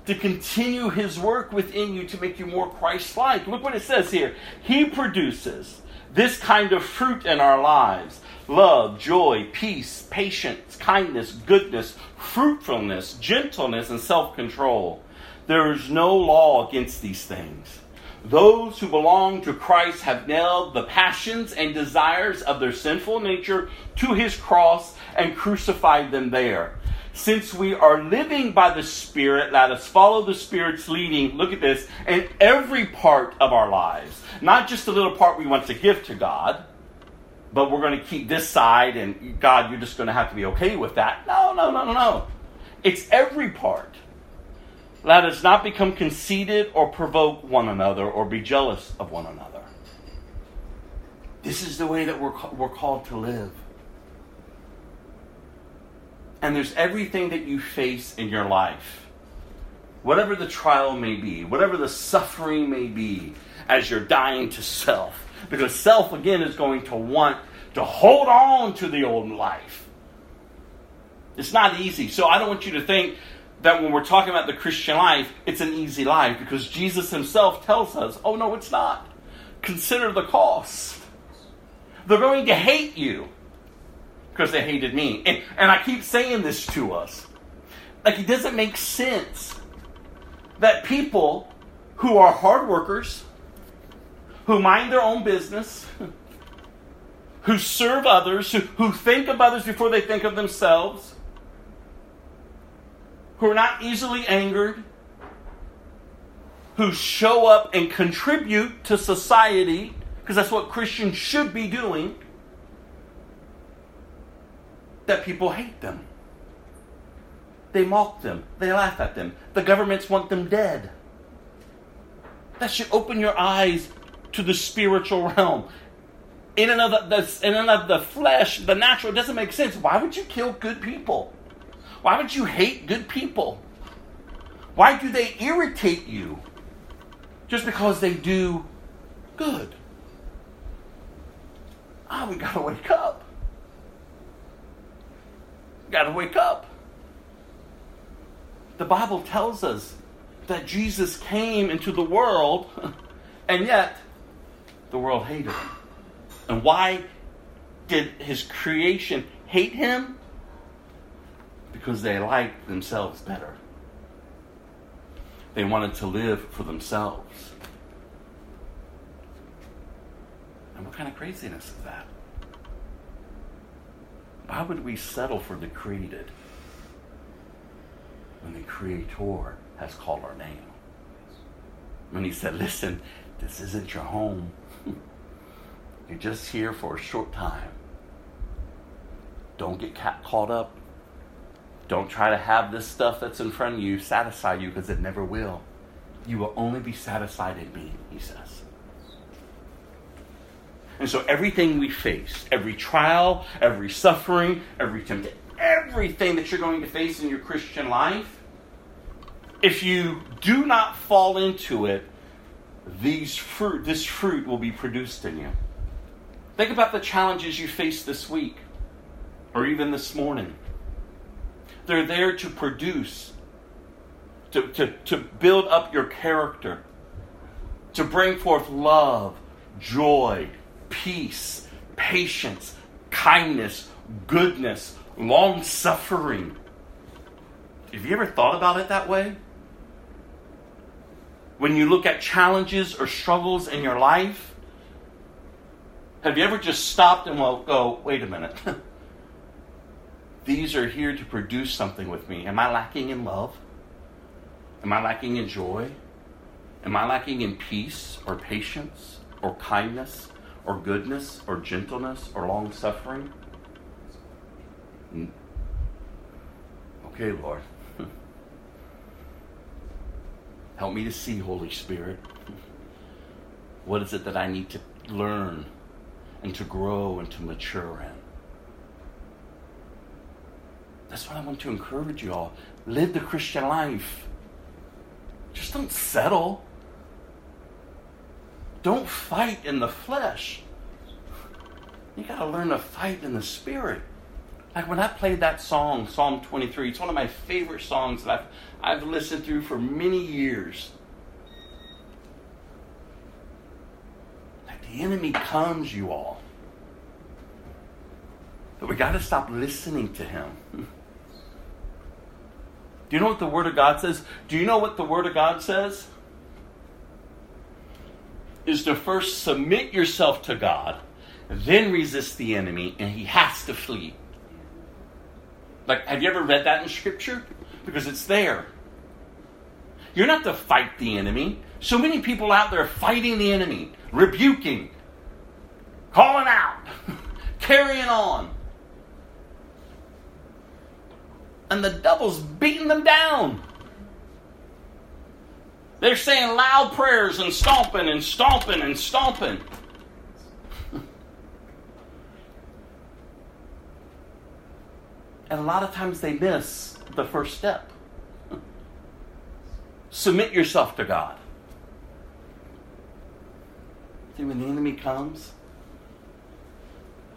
to continue his work within you to make you more Christ like. Look what it says here. He produces this kind of fruit in our lives love, joy, peace, patience, kindness, goodness, fruitfulness, gentleness, and self control. There is no law against these things. Those who belong to Christ have nailed the passions and desires of their sinful nature to his cross and crucified them there. Since we are living by the Spirit, let us follow the Spirit's leading. Look at this in every part of our lives. Not just the little part we want to give to God, but we're going to keep this side, and God, you're just going to have to be okay with that. No, no, no, no, no. It's every part. Let us not become conceited or provoke one another or be jealous of one another. This is the way that we're, we're called to live. And there's everything that you face in your life. Whatever the trial may be, whatever the suffering may be, as you're dying to self. Because self, again, is going to want to hold on to the old life. It's not easy. So I don't want you to think that when we're talking about the Christian life, it's an easy life because Jesus himself tells us, oh, no, it's not. Consider the cost. They're going to hate you because they hated me. And, and I keep saying this to us. Like, it doesn't make sense that people who are hard workers, who mind their own business, [LAUGHS] who serve others, who, who think of others before they think of themselves, who are not easily angered, who show up and contribute to society, because that's what Christians should be doing that people hate them. They mock them. They laugh at them. The governments want them dead. That should open your eyes to the spiritual realm. In and of the, in and of the flesh, the natural, doesn't make sense. Why would you kill good people? Why would you hate good people? Why do they irritate you? Just because they do good. Ah, oh, we gotta wake up. Got to wake up. The Bible tells us that Jesus came into the world, [LAUGHS] and yet the world hated him. And why did his creation hate him? Because they liked themselves better. They wanted to live for themselves. And what kind of craziness is that? Why would we settle for the created when the Creator has called our name? When He said, Listen, this isn't your home. [LAUGHS] You're just here for a short time. Don't get caught up. Don't try to have this stuff that's in front of you satisfy you because it never will. You will only be satisfied in me, he says. And so everything we face, every trial, every suffering, every temptation, everything that you're going to face in your Christian life, if you do not fall into it, these fruit, this fruit will be produced in you. Think about the challenges you faced this week or even this morning. They're there to produce, to, to, to build up your character, to bring forth love, joy, peace, patience, kindness, goodness, long suffering. Have you ever thought about it that way? When you look at challenges or struggles in your life, have you ever just stopped and well, go, wait a minute? [LAUGHS] These are here to produce something with me. Am I lacking in love? Am I lacking in joy? Am I lacking in peace or patience or kindness or goodness or gentleness or long suffering? Okay, Lord. [LAUGHS] Help me to see, Holy Spirit. What is it that I need to learn and to grow and to mature in? That's what I want to encourage you all. Live the Christian life. Just don't settle. Don't fight in the flesh. You got to learn to fight in the spirit. Like when I played that song, Psalm 23, it's one of my favorite songs that I've, I've listened through for many years. Like the enemy comes, you all. But we got to stop listening to him. [LAUGHS] Do you know what the Word of God says? Do you know what the Word of God says? Is to first submit yourself to God, then resist the enemy, and he has to flee. Like, have you ever read that in Scripture? Because it's there. You're not to fight the enemy. So many people out there fighting the enemy, rebuking, calling out, [LAUGHS] carrying on. And the devil's beating them down. They're saying loud prayers and stomping and stomping and stomping. and a lot of times they miss the first step. Submit yourself to God. See, when the enemy comes,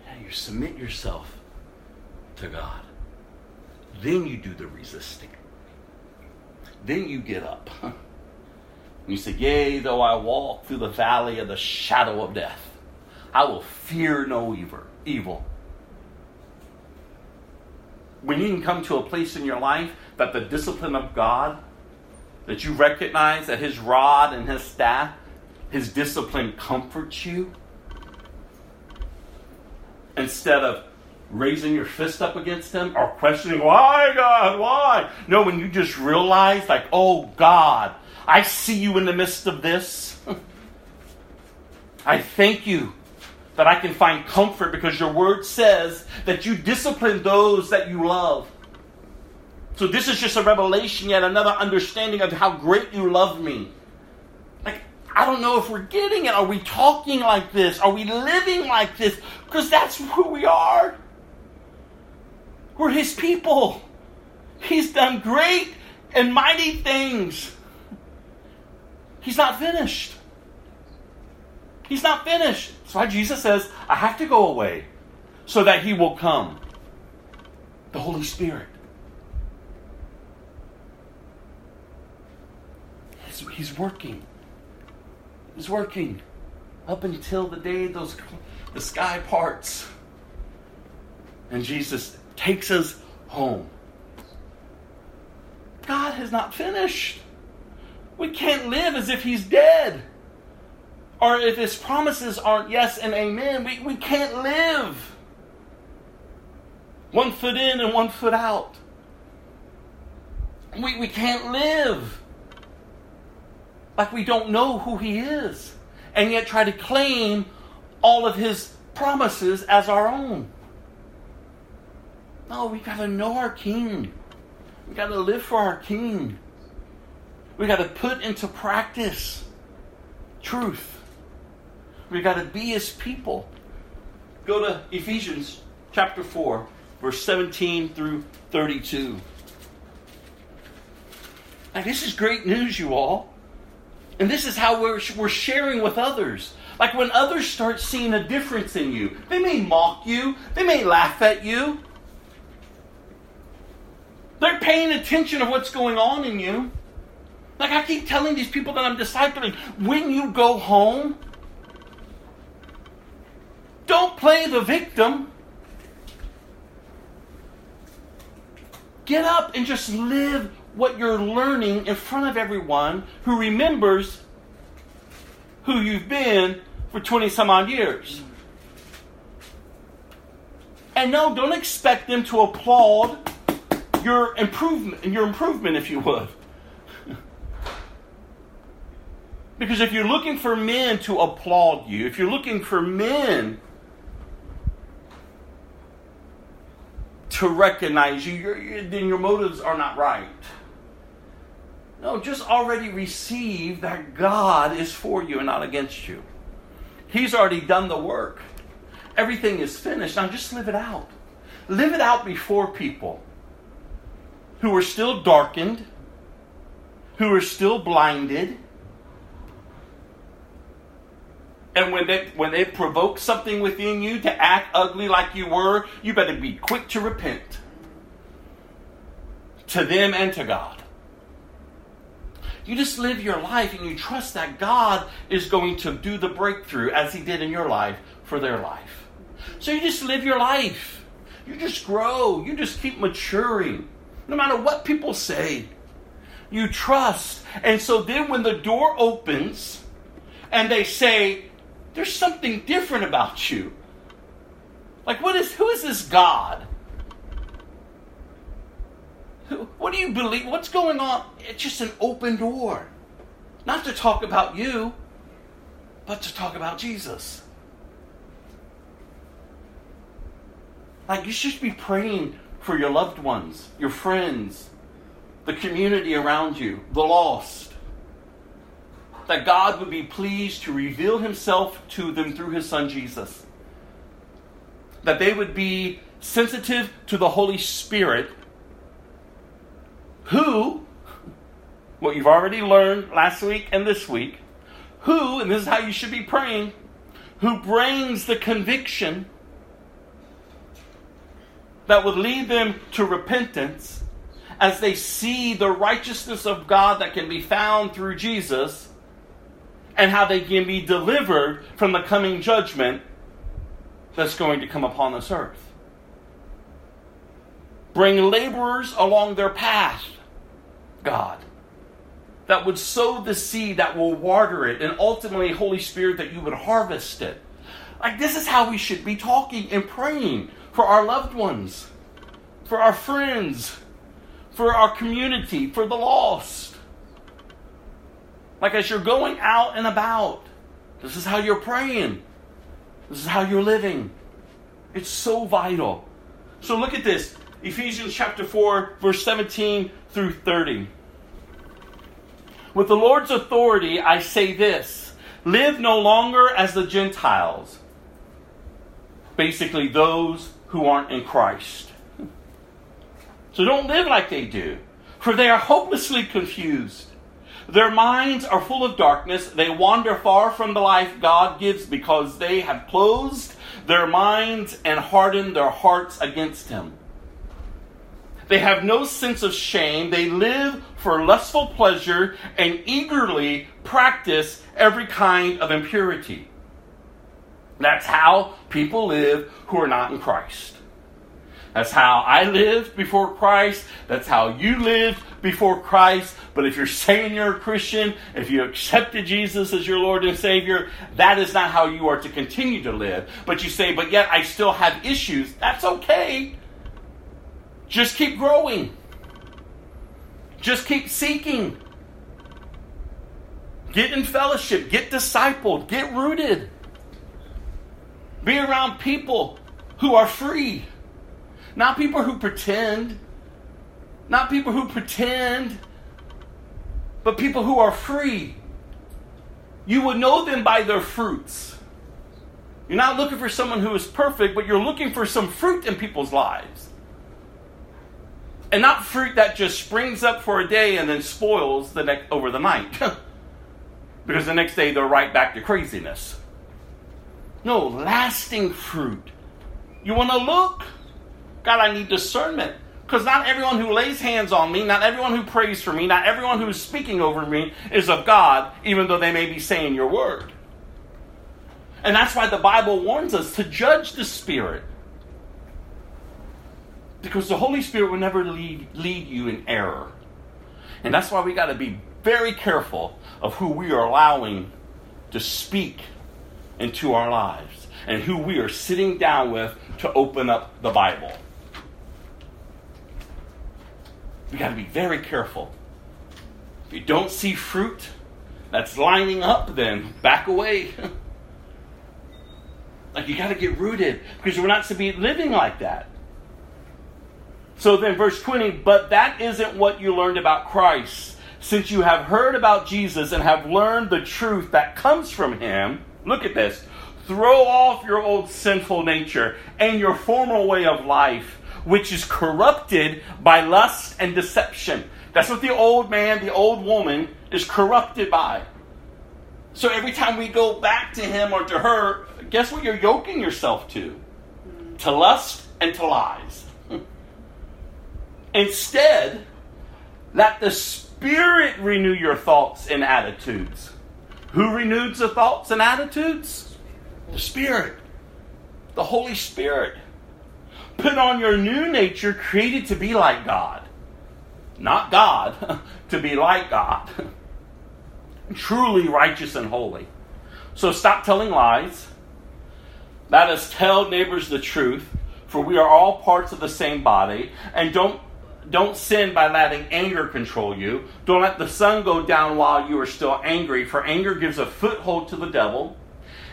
yeah, you submit yourself to God. Then you do the resisting. Then you get up. [LAUGHS] you say, Yea, though I walk through the valley of the shadow of death, I will fear no evil. When you can come to a place in your life that the discipline of God, that you recognize that His rod and His staff, His discipline comforts you, instead of raising your fist up against him or questioning, why, God, why? No, when you just realize, like, oh, God, I see you in the midst of this. [LAUGHS] I thank you that I can find comfort because your word says that you discipline those that you love. So this is just a revelation, yet another understanding of how great you love me. Like, I don't know if we're getting it. Are we talking like this? Are we living like this? Because that's who we are. We're his people. He's done great and mighty things. He's not finished. He's not finished. That's why Jesus says, I have to go away so that he will come. The Holy Spirit. He's, working. He's working up until the day those the sky parts. And Jesus takes us home. God has not finished. We can't live as if He's dead. Or if His promises aren't yes and amen, we, we can't live. One foot in and one foot out. We, we can't live like we don't know who He is and yet try to claim all of His promises as our own. No, we got to know our King. We got to live for our King. We got to put into practice truth. We got to be His people. Go to Ephesians chapter 4, verse 17 through 32. Now, this is great news, you all. And this is how we're, we're sharing with others. Like when others start seeing a difference in you, they may mock you, they may laugh at you, they're paying attention to what's going on in you. Like I keep telling these people that I'm discipling, when you go home, don't play the victim. Get up and just live what you're learning in front of everyone who remembers who you've been for 20 some odd years. And no, don't expect them to applaud your improvement, your improvement, if you would. Because if you're looking for men to applaud you, if you're looking for men to recognize you, you're, you're, then your motives are not right. No, just already receive that God is for you and not against you. He's already done the work. Everything is finished. Now just live it out. Live it out before people who are still darkened, who are still blinded. And when they when they provoke something within you to act ugly like you were, you better be quick to repent. To them and to God. You just live your life and you trust that God is going to do the breakthrough as He did in your life for their life. So you just live your life. You just grow. You just keep maturing no matter what people say. You trust. And so then when the door opens and they say, there's something different about you. Like what is who is this God? What do you believe? What's going on? It's just an open door. Not to talk about you, but to talk about Jesus. Like, you should be praying for your loved ones, your friends, the community around you, the lost. That God would be pleased to reveal himself to them through his son Jesus. That they would be sensitive to the Holy Spirit, who, what you've already learned last week and this week, who, and this is how you should be praying, who brings the conviction that would lead them to repentance as they see the righteousness of God that can be found through Jesus and how they can be delivered from the coming judgment that's going to come upon this earth. Bring laborers along their path, God, that would sow the seed, that will water it, and ultimately, Holy Spirit, that you would harvest it. Like, this is how we should be talking and praying for our loved ones, for our friends, for our community, for the lost. Like as you're going out and about, this is how you're praying. This is how you're living. It's so vital. So look at this Ephesians chapter 4, verse 17 through 30. With the Lord's authority, I say this live no longer as the Gentiles, basically, those who aren't in Christ. So don't live like they do, for they are hopelessly confused. Their minds are full of darkness. They wander far from the life God gives because they have closed their minds and hardened their hearts against Him. They have no sense of shame. They live for lustful pleasure and eagerly practice every kind of impurity. That's how people live who are not in Christ. That's how I lived before Christ. That's how you lived before Christ. But if you're saying you're a Christian, if you accepted Jesus as your Lord and Savior, that is not how you are to continue to live. But you say, but yet I still have issues. That's okay. Just keep growing. Just keep seeking. Get in fellowship. Get discipled. Get rooted. Be around people who are free, not people who pretend, not people who pretend, but people who are free. You would know them by their fruits. You're not looking for someone who is perfect, but you're looking for some fruit in people's lives. And not fruit that just springs up for a day and then spoils the next over the night. [LAUGHS] because the next day they're right back to craziness. No, lasting fruit. You want to look? God, I need discernment. Because not everyone who lays hands on me, not everyone who prays for me, not everyone who is speaking over me is of God, even though they may be saying your word. And that's why the Bible warns us to judge the Spirit. Because the Holy Spirit will never lead, lead you in error. And that's why we got to be very careful of who we are allowing to speak into our lives and who we are sitting down with to open up the Bible. We got to be very careful. If you don't see fruit that's lining up, then back away. [LAUGHS] like you got to get rooted because we're not to be living like that. So then, verse 20, but that isn't what you learned about Christ. Since you have heard about Jesus and have learned the truth that comes from him, look at this. Throw off your old sinful nature and your former way of life, which is corrupted by lust and deception. That's what the old man, the old woman is corrupted by. So every time we go back to him or to her, guess what you're yoking yourself to? To lust and to lies. [LAUGHS] Instead, let the Spirit renew your thoughts and attitudes. Who renews the thoughts and attitudes? The Spirit. The Holy Spirit. Put on your new nature created to be like God. Not God, [LAUGHS] to be like God. [LAUGHS] Truly righteous and holy. So stop telling lies. Let us tell neighbors the truth, for we are all parts of the same body. And don't don't sin by letting anger control you. Don't let the sun go down while you are still angry, for anger gives a foothold to the devil.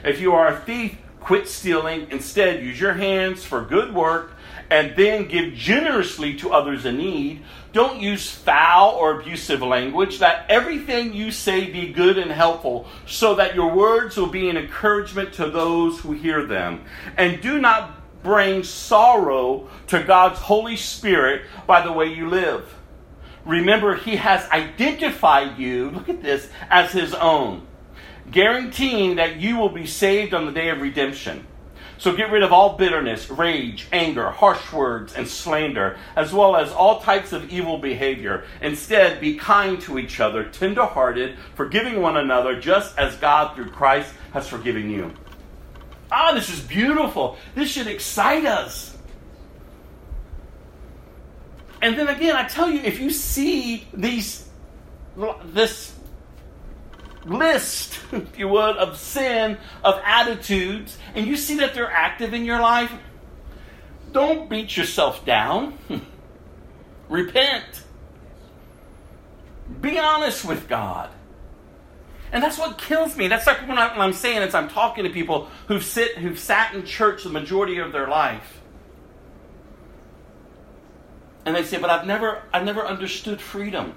If you are a thief, quit stealing. Instead, use your hands for good work and then give generously to others in need. Don't use foul or abusive language. Let everything you say be good and helpful, so that your words will be an encouragement to those who hear them. And do not bring sorrow to God's Holy Spirit by the way you live. Remember, He has identified you, look at this, as His own, guaranteeing that you will be saved on the day of redemption. So get rid of all bitterness, rage, anger, harsh words, and slander, as well as all types of evil behavior. Instead, be kind to each other, tenderhearted, forgiving one another, just as God through Christ has forgiven you. Ah, this is beautiful. This should excite us. And then again, I tell you, if you see these this list, [LAUGHS] if you would, of sin, of attitudes, and you see that they're active in your life, don't beat yourself down. [LAUGHS] Repent. Be honest with God. And that's what kills me. That's like when, I, am saying as I'm talking to people who've sit who've sat in church the majority of their life. And they say, but I've never I've never understood freedom.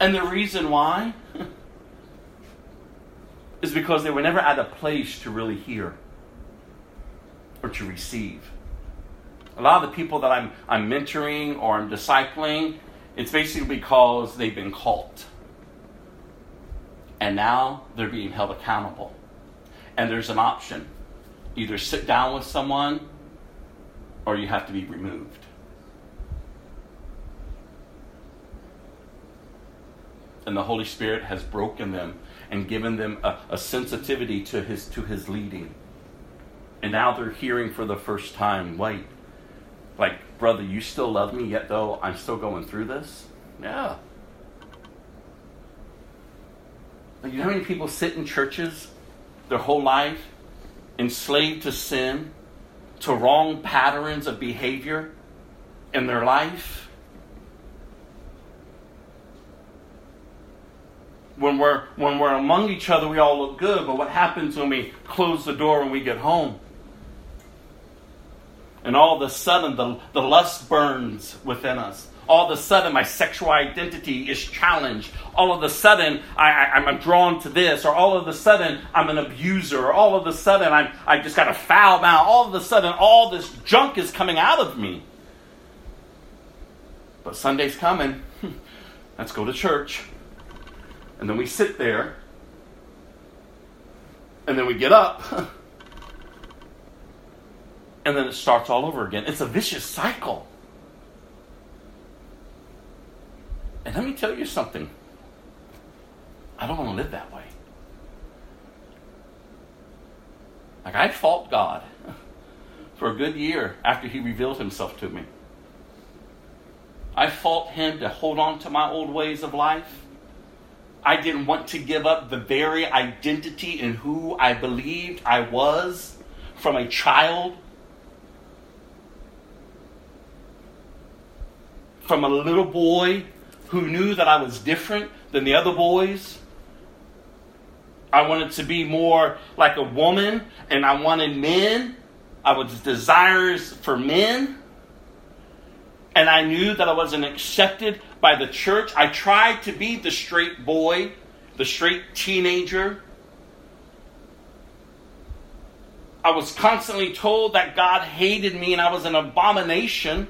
And the reason why [LAUGHS] is because they were never at a place to really hear or to receive. A lot of the people that I'm, I'm mentoring or I'm discipling, it's basically because they've been caught. And now they're being held accountable. And there's an option either sit down with someone or you have to be removed. And the Holy Spirit has broken them and given them a, a, sensitivity to his to his leading. And now they're hearing for the first time, wait, like, brother, you still love me yet though I'm still going through this? Yeah. Like, you know how many people sit in churches their whole life, enslaved to sin, to wrong patterns of behavior in their life? When we're when we're among each other, we all look good. But what happens when we close the door when we get home? And all of a sudden, the, the lust burns within us. All of a sudden, my sexual identity is challenged. All of a sudden, I, I'm drawn to this. Or all of a sudden, I'm an abuser. Or all of a sudden, I'm, I just got a foul mouth. All of a sudden, all this junk is coming out of me. But Sunday's coming. [LAUGHS] Let's go to church. And then we sit there. And then we get up. [LAUGHS] and then it starts all over again. It's a vicious cycle. And let me tell you something. I don't want to live that way. Like, I fought God [LAUGHS] for a good year after He revealed Himself to me. I fought Him to hold on to my old ways of life. I didn't want to give up the very identity in who I believed I was from a child. From a little boy who knew that I was different than the other boys. I wanted to be more like a woman and I wanted men. I was desirous for men. And I knew that I wasn't accepted by the church. I tried to be the straight boy, the straight teenager. I was constantly told that God hated me and I was an abomination.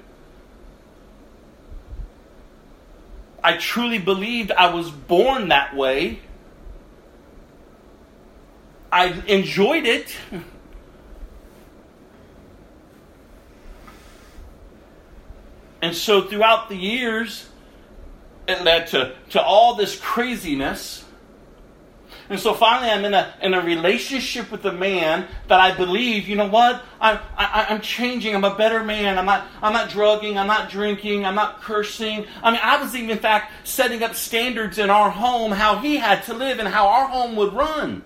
I truly believed I was born that way. I enjoyed it. [LAUGHS] And so throughout the years, it led to, to all this craziness. And so finally, I'm in a, in a relationship with a man that I believe, you know what? I'm, I, I'm changing. I'm a better man. I'm not, I'm not drugging. I'm not drinking. I'm not cursing. I mean, I was even, in fact, setting up standards in our home, how he had to live and how our home would run.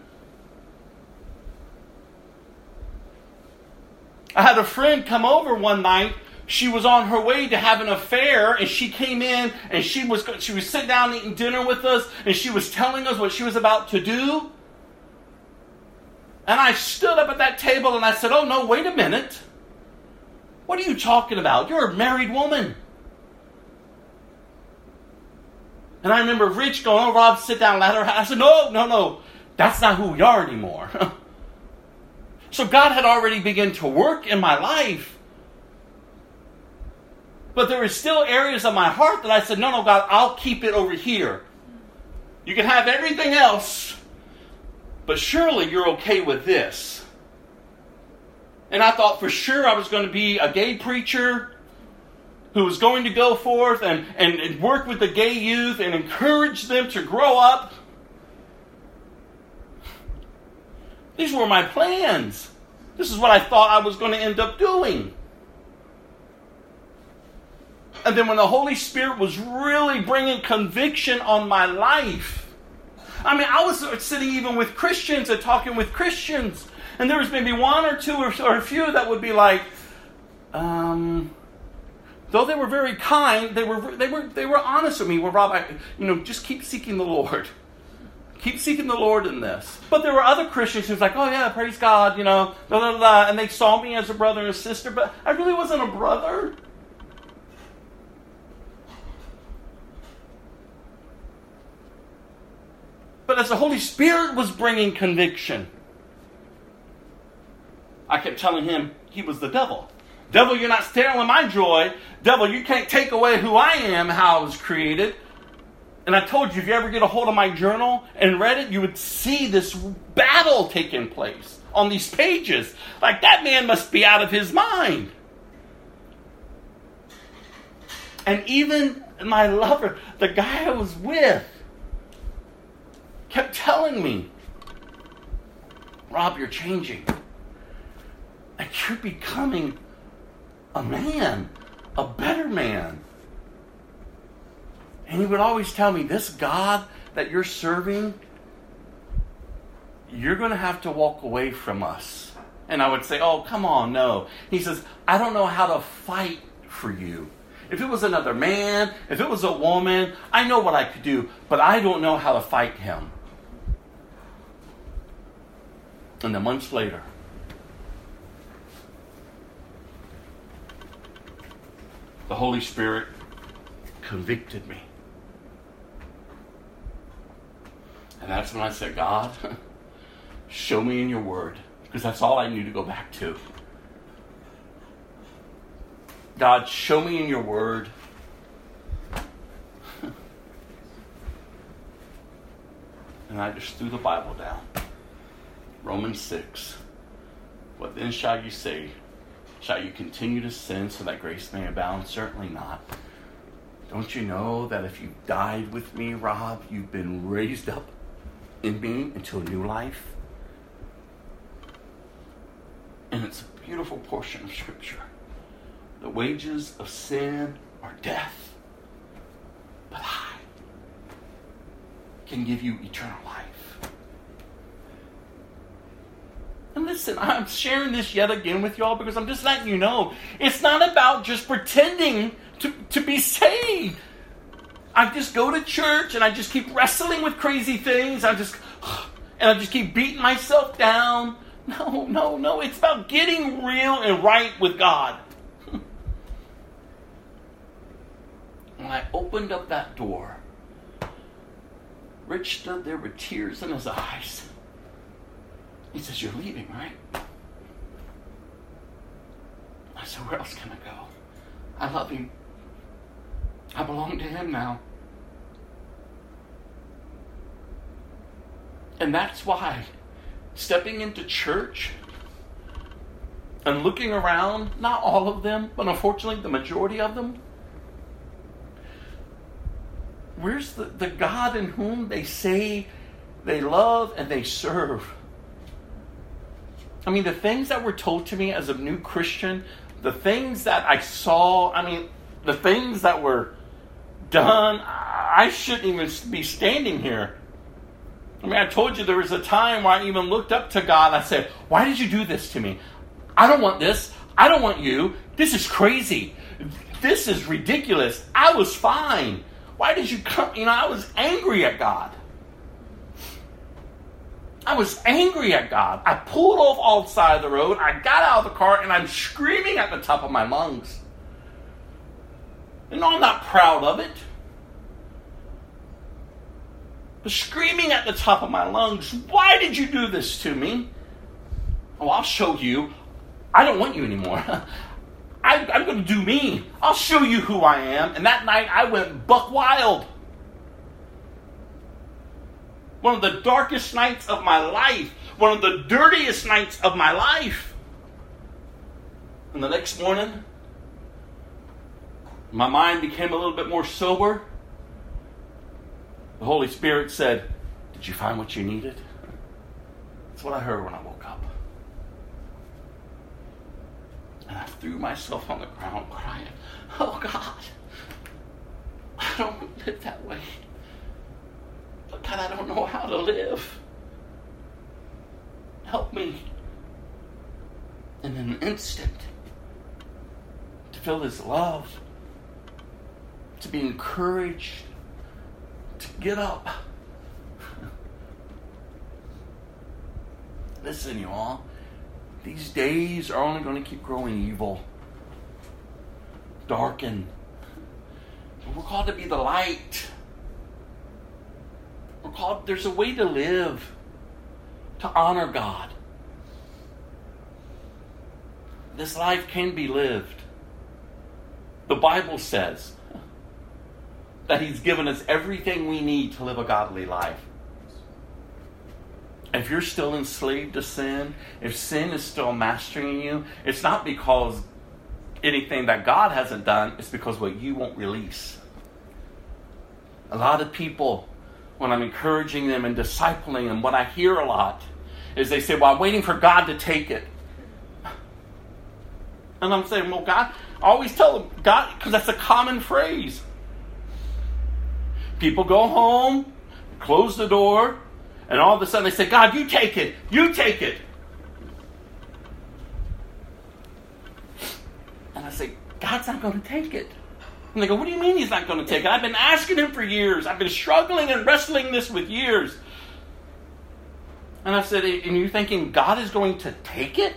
I had a friend come over one night she was on her way to have an affair and she came in and she was she was sitting down eating dinner with us and she was telling us what she was about to do. And i stood up at that table and i said oh no wait a minute. What are you talking about? You're a married woman. And i remember rich going oh rob sit down. Let her i said no no no. That's not who we are anymore. [LAUGHS] So god had already begun to work in my life but there were still areas of my heart that I said, no, no, God, I'll keep it over here. You can have everything else, but surely you're okay with this. And I thought for sure I was going to be a gay preacher who was going to go forth and, and, and work with the gay youth and encourage them to grow up. These were my plans. This is what I thought I was going to end up doing. And then when the Holy Spirit was really bringing conviction on my life, I mean, I was sitting even with Christians and talking with Christians, and there was maybe one or two or, or a few that would be like, um, though they were very kind, they were they were they were honest with me. Well, Rob, I, you know, just keep seeking the Lord. Keep seeking the Lord in this. But there were other Christians who was like, oh yeah, praise God, you know, blah, blah, blah, and they saw me as a brother and a sister, but I really wasn't a brother. But as the Holy Spirit was bringing conviction, I kept telling him he was the devil. Devil, you're not stealing my joy. Devil, you can't take away who I am, how I was created. And I told you, if you ever get a hold of my journal and read it, you would see this battle taking place on these pages. Like, that man must be out of his mind. And even my lover, the guy I was with, kept telling me, Rob, you're changing. And you're becoming a man, a better man. And he would always tell me, This God that you're serving, you're going to have to walk away from us. And I would say, Oh, come on, no. He says, I don't know how to fight for you. If it was another man, if it was a woman, I know what I could do, but I don't know how to fight him. And then months later, the Holy Spirit convicted me. And that's when I said, God, [LAUGHS] show me in your word, because that's all I knew to go back to. God, show me in your word. [LAUGHS] and I just threw the Bible down. Romans 6. What then shall you say? Shall you continue to sin so that grace may abound? Certainly not. Don't you know that if you died with me, Rob, you've been raised up in me into a new life? And it's a beautiful portion of Scripture. The wages of sin are death, but I can give you eternal life. And listen, I'm sharing this yet again with y'all because I'm just letting you know it's not about just pretending to, to be saved. I just go to church and I just keep wrestling with crazy things. I just [SIGHS] and I just keep beating myself down. No, no, no. It's about getting real and right with God. [LAUGHS] when I opened up that door, Rich stood there with tears in his eyes. He says, You're leaving, right? I said, Where else can I go? I love him. I belong to him now. And that's why stepping into church and looking around, not all of them, but unfortunately the majority of them, where's the, the God in whom they say they love and they serve? I mean, the things that were told to me as a new Christian, the things that I saw, I mean, the things that were done, I shouldn't even be standing here. I mean, I told you there was a time where I even looked up to God. And I said, Why did you do this to me? I don't want this. I don't want you. This is crazy. This is ridiculous. I was fine. Why did you come? You know, I was angry at God. I was angry at God. I pulled off off side of the road. I got out of the car and I'm screaming at the top of my lungs. And no, I'm not proud of it. But screaming at the top of my lungs, why did you do this to me? Oh, I'll show you. I don't want you anymore. [LAUGHS] I, am going to do me. I'll show you who I am. And that night I went buck wild. One of the darkest nights of my life. One of the dirtiest nights of my life. And the next morning, my mind became a little bit more sober. The Holy Spirit said, Did you find what you needed? That's what I heard when I woke up. And I threw myself on the ground crying, Oh God, I don't live that way. But God, I don't know how to live. Help me. In an instant, to feel His love, to be encouraged, to get up. [LAUGHS] Listen, you all. These days are only going to keep growing evil, darken. We're called to be the light. We're called, there's a way to live, to honor God. This life can be lived. The Bible says that He's given us everything we need to live a godly life if you're still enslaved to sin, if sin is still mastering you, it's not because anything that God hasn't done, it's because what you won't release. A lot of people, when I'm encouraging them and discipling them, what I hear a lot is they say, Well, I'm waiting for God to take it. And I'm saying, Well, God, I always tell them, God, because that's a common phrase. People go home, close the door, and all of a sudden they say, God, you take it. You take it. And I say, God's not going to take it. And they go, What do you mean he's not going to take it? I've been asking him for years. I've been struggling and wrestling this with years. And I said, And you're thinking God is going to take it?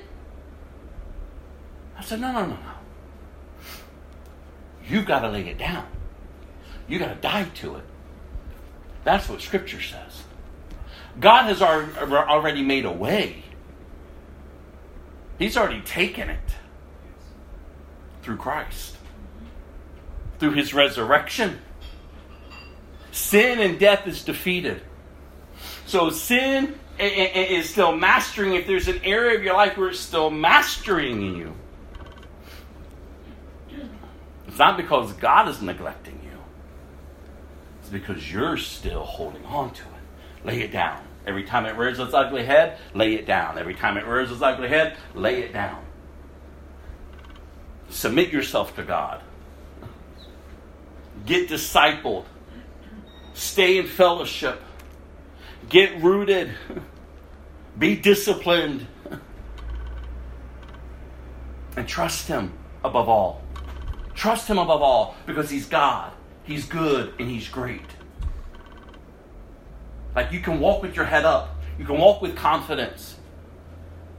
I said, No, no, no, no. You've got to lay it down. You've got to die to it. That's what Scripture says. God has uh, already made a way. He's already taken it through Christ, through his resurrection. Sin and death is defeated. So sin is still mastering. If there's an area of your life where it's still mastering you, it's not because God is neglecting you, it's because you're still holding on to it. Lay it down. Every time it rears its ugly head, lay it down. Every time it rears its ugly head, lay it down. Submit yourself to God. Get discipled. Stay in fellowship. Get rooted. Be disciplined. And trust Him above all. Trust Him above all because He's God. He's good and He's great. Like you can walk with your head up. You can walk with confidence.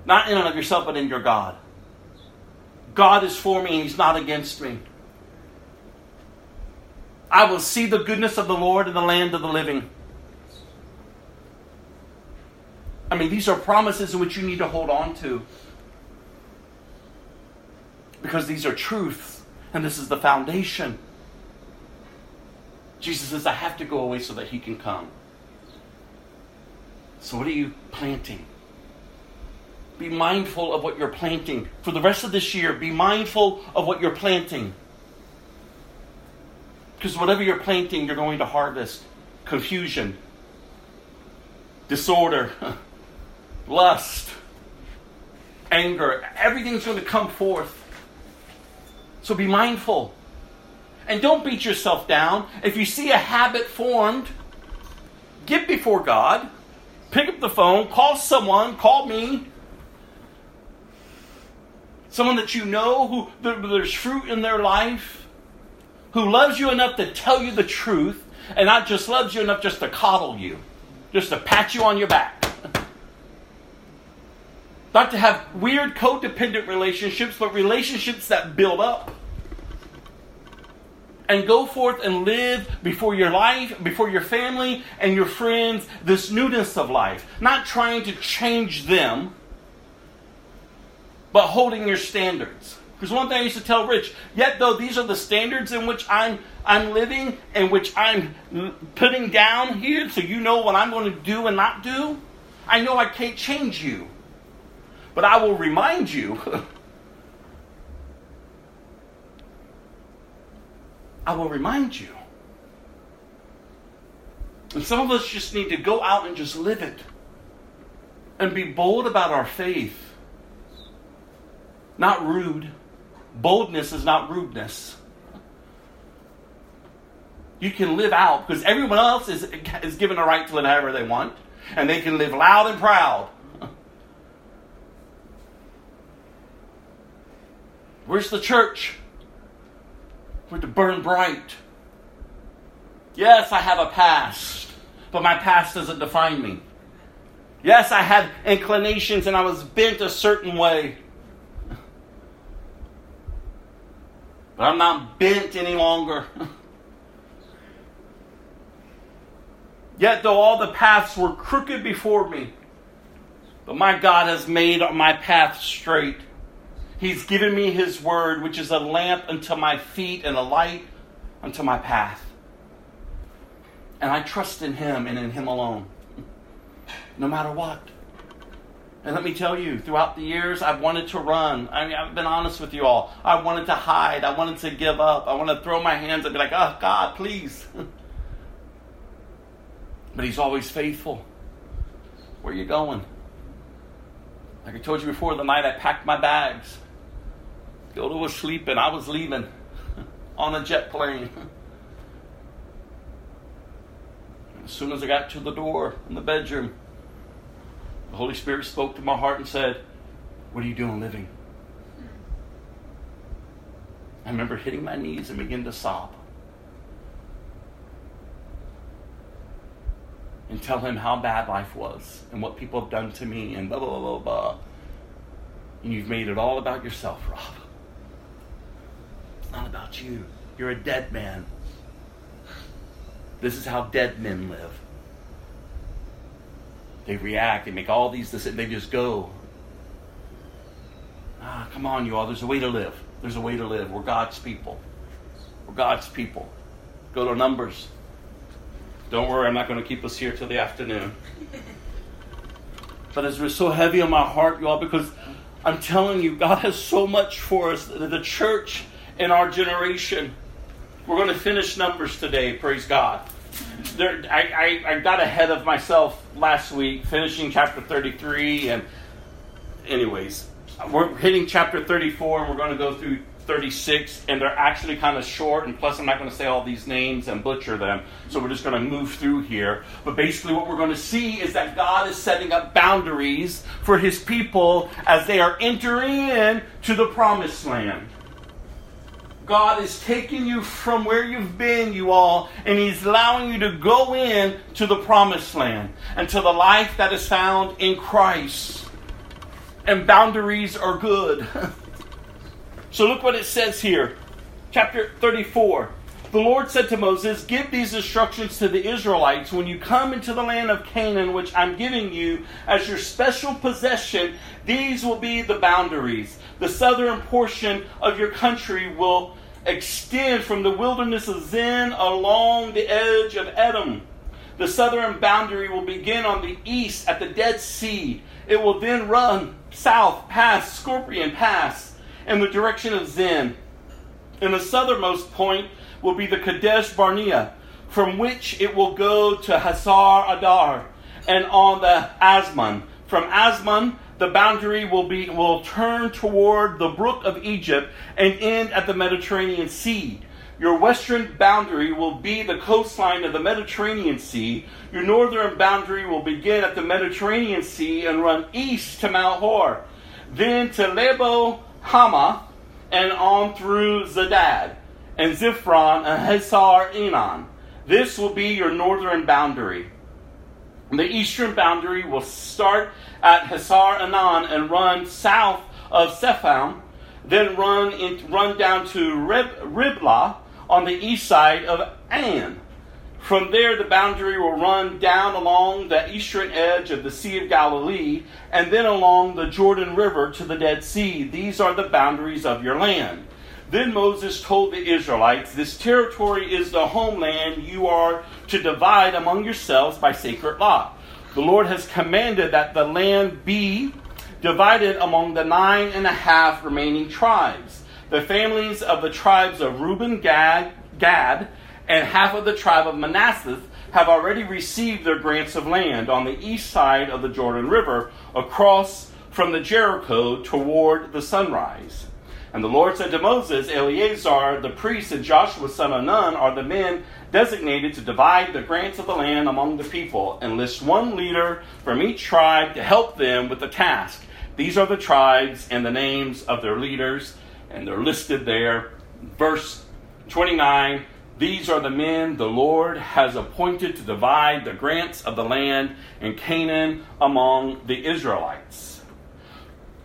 Not in and of yourself, but in your God. God is for me and He's not against me. I will see the goodness of the Lord in the land of the living. I mean, these are promises in which you need to hold on to. Because these are truths, and this is the foundation. Jesus says, I have to go away so that He can come. So, what are you planting? Be mindful of what you're planting. For the rest of this year, be mindful of what you're planting. Because whatever you're planting, you're going to harvest confusion, disorder, [LAUGHS] lust, anger. Everything's going to come forth. So be mindful. And don't beat yourself down. If you see a habit formed, get before God pick up the phone, call someone, call me. someone that you know who there's fruit in their life, who loves you enough to tell you the truth, and not just loves you enough just to coddle you, just to pat you on your back. Not to have weird codependent relationships, but relationships that build up. And go forth and live before your life, before your family and your friends, this newness of life. Not trying to change them, but holding your standards. Because one thing I used to tell Rich, yet though these are the standards in which I'm I'm living and which I'm putting down here so you know what I'm going to do and not do, I know I can't change you. But I will remind you. [LAUGHS] I will remind you. And some of us just need to go out and just live it and be bold about our faith. Not rude. Boldness is not rudeness. You can live out because everyone else is, is given a right to live however they want, and they can live loud and proud. [LAUGHS] Where's the church? We're to burn bright. Yes, I have a past, but my past doesn't define me. Yes, I had inclinations and I was bent a certain way. But I'm not bent any longer. [LAUGHS] Yet, though all the paths were crooked before me, but my God has made my path straight. He's given me His word, which is a lamp unto my feet and a light unto my path. And I trust in Him and in Him alone, [LAUGHS] no matter what. And let me tell you, throughout the years, I've wanted to run. I mean, I've been honest with you all. I wanted to hide. I wanted to give up. I want to throw my hands and be like, oh, God, please. [LAUGHS] but He's always faithful. Where are you going? Like I told you before, the night I packed my bags, Gilda was sleeping. I was leaving [LAUGHS] on a jet plane. [LAUGHS] As soon as I got to the door in the bedroom, the Holy Spirit spoke to my heart and said, What are you doing living? I remember hitting my knees and beginning to sob. And tell him how bad life was and what people have done to me and blah, blah, blah, blah, blah. And you've made it all about yourself, Rob. It's not about you. You're a dead man. This is how dead men live. They react, they make all these decisions, they just go. Ah, come on, you all. There's a way to live. There's a way to live. We're God's people. We're God's people. Go to Numbers. Don't worry, I'm not going to keep us here till the afternoon. But it was so heavy on my heart, y'all, because I'm telling you, God has so much for us. The church in our generation. We're going to finish Numbers today, praise God. There, I, I, I got ahead of myself last week, finishing chapter 33. And, anyways, we're hitting chapter 34, and we're going to go through 36, and they're actually kind of short, and plus I'm not going to say all these names and butcher them, so we're just going to move through here. But basically, what we're going to see is that God is setting up boundaries for His people as they are entering in to the promised land. God is taking you from where you've been, you all, and He's allowing you to go in to the promised land and to the life that is found in Christ. And boundaries are good. [LAUGHS] so look what it says here. Chapter 34. The Lord said to Moses, Give these instructions to the Israelites when you come into the land of Canaan, which I'm giving you as your special possession. These will be the boundaries. The southern portion of your country will extend from the wilderness of Zin along the edge of Edom. The southern boundary will begin on the east at the Dead Sea. It will then run south past Scorpion Pass in the direction of Zin. And the southernmost point will be the Kadesh Barnea, from which it will go to Hazar Adar and on the Azmon. From Azmon, the boundary will be will turn toward the brook of Egypt and end at the Mediterranean Sea. Your western boundary will be the coastline of the Mediterranean Sea. Your northern boundary will begin at the Mediterranean Sea and run east to Mount Hor, then to Lebo Hamath, and on through Zedad, and Ziphron, and Hazar Enon. This will be your northern boundary. The eastern boundary will start at Hazar Anan and run south of Sepham, then run in, run down to Rib, Riblah on the east side of Ain. From there, the boundary will run down along the eastern edge of the Sea of Galilee and then along the Jordan River to the Dead Sea. These are the boundaries of your land. Then Moses told the Israelites, This territory is the homeland you are to divide among yourselves by sacred lot. The Lord has commanded that the land be divided among the nine and a half remaining tribes. The families of the tribes of Reuben, Gad, Gad, and half of the tribe of Manasseh have already received their grants of land on the east side of the Jordan River, across from the Jericho toward the sunrise. And the Lord said to Moses, Eleazar the priest and Joshua son of Nun are the men designated to divide the grants of the land among the people, and list one leader from each tribe to help them with the task. These are the tribes and the names of their leaders, and they're listed there. Verse 29 These are the men the Lord has appointed to divide the grants of the land in Canaan among the Israelites.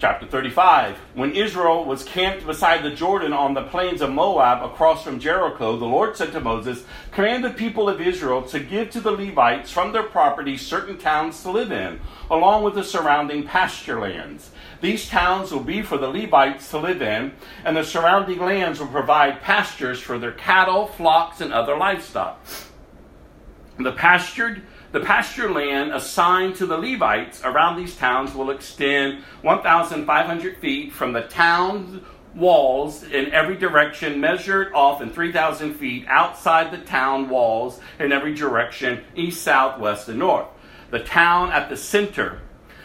Chapter 35 When Israel was camped beside the Jordan on the plains of Moab across from Jericho, the Lord said to Moses, Command the people of Israel to give to the Levites from their property certain towns to live in, along with the surrounding pasture lands. These towns will be for the Levites to live in, and the surrounding lands will provide pastures for their cattle, flocks, and other livestock. The pastured the pasture land assigned to the Levites around these towns will extend 1,500 feet from the town walls in every direction, measured off in 3,000 feet outside the town walls in every direction, east, south, west, and north. The town at the center,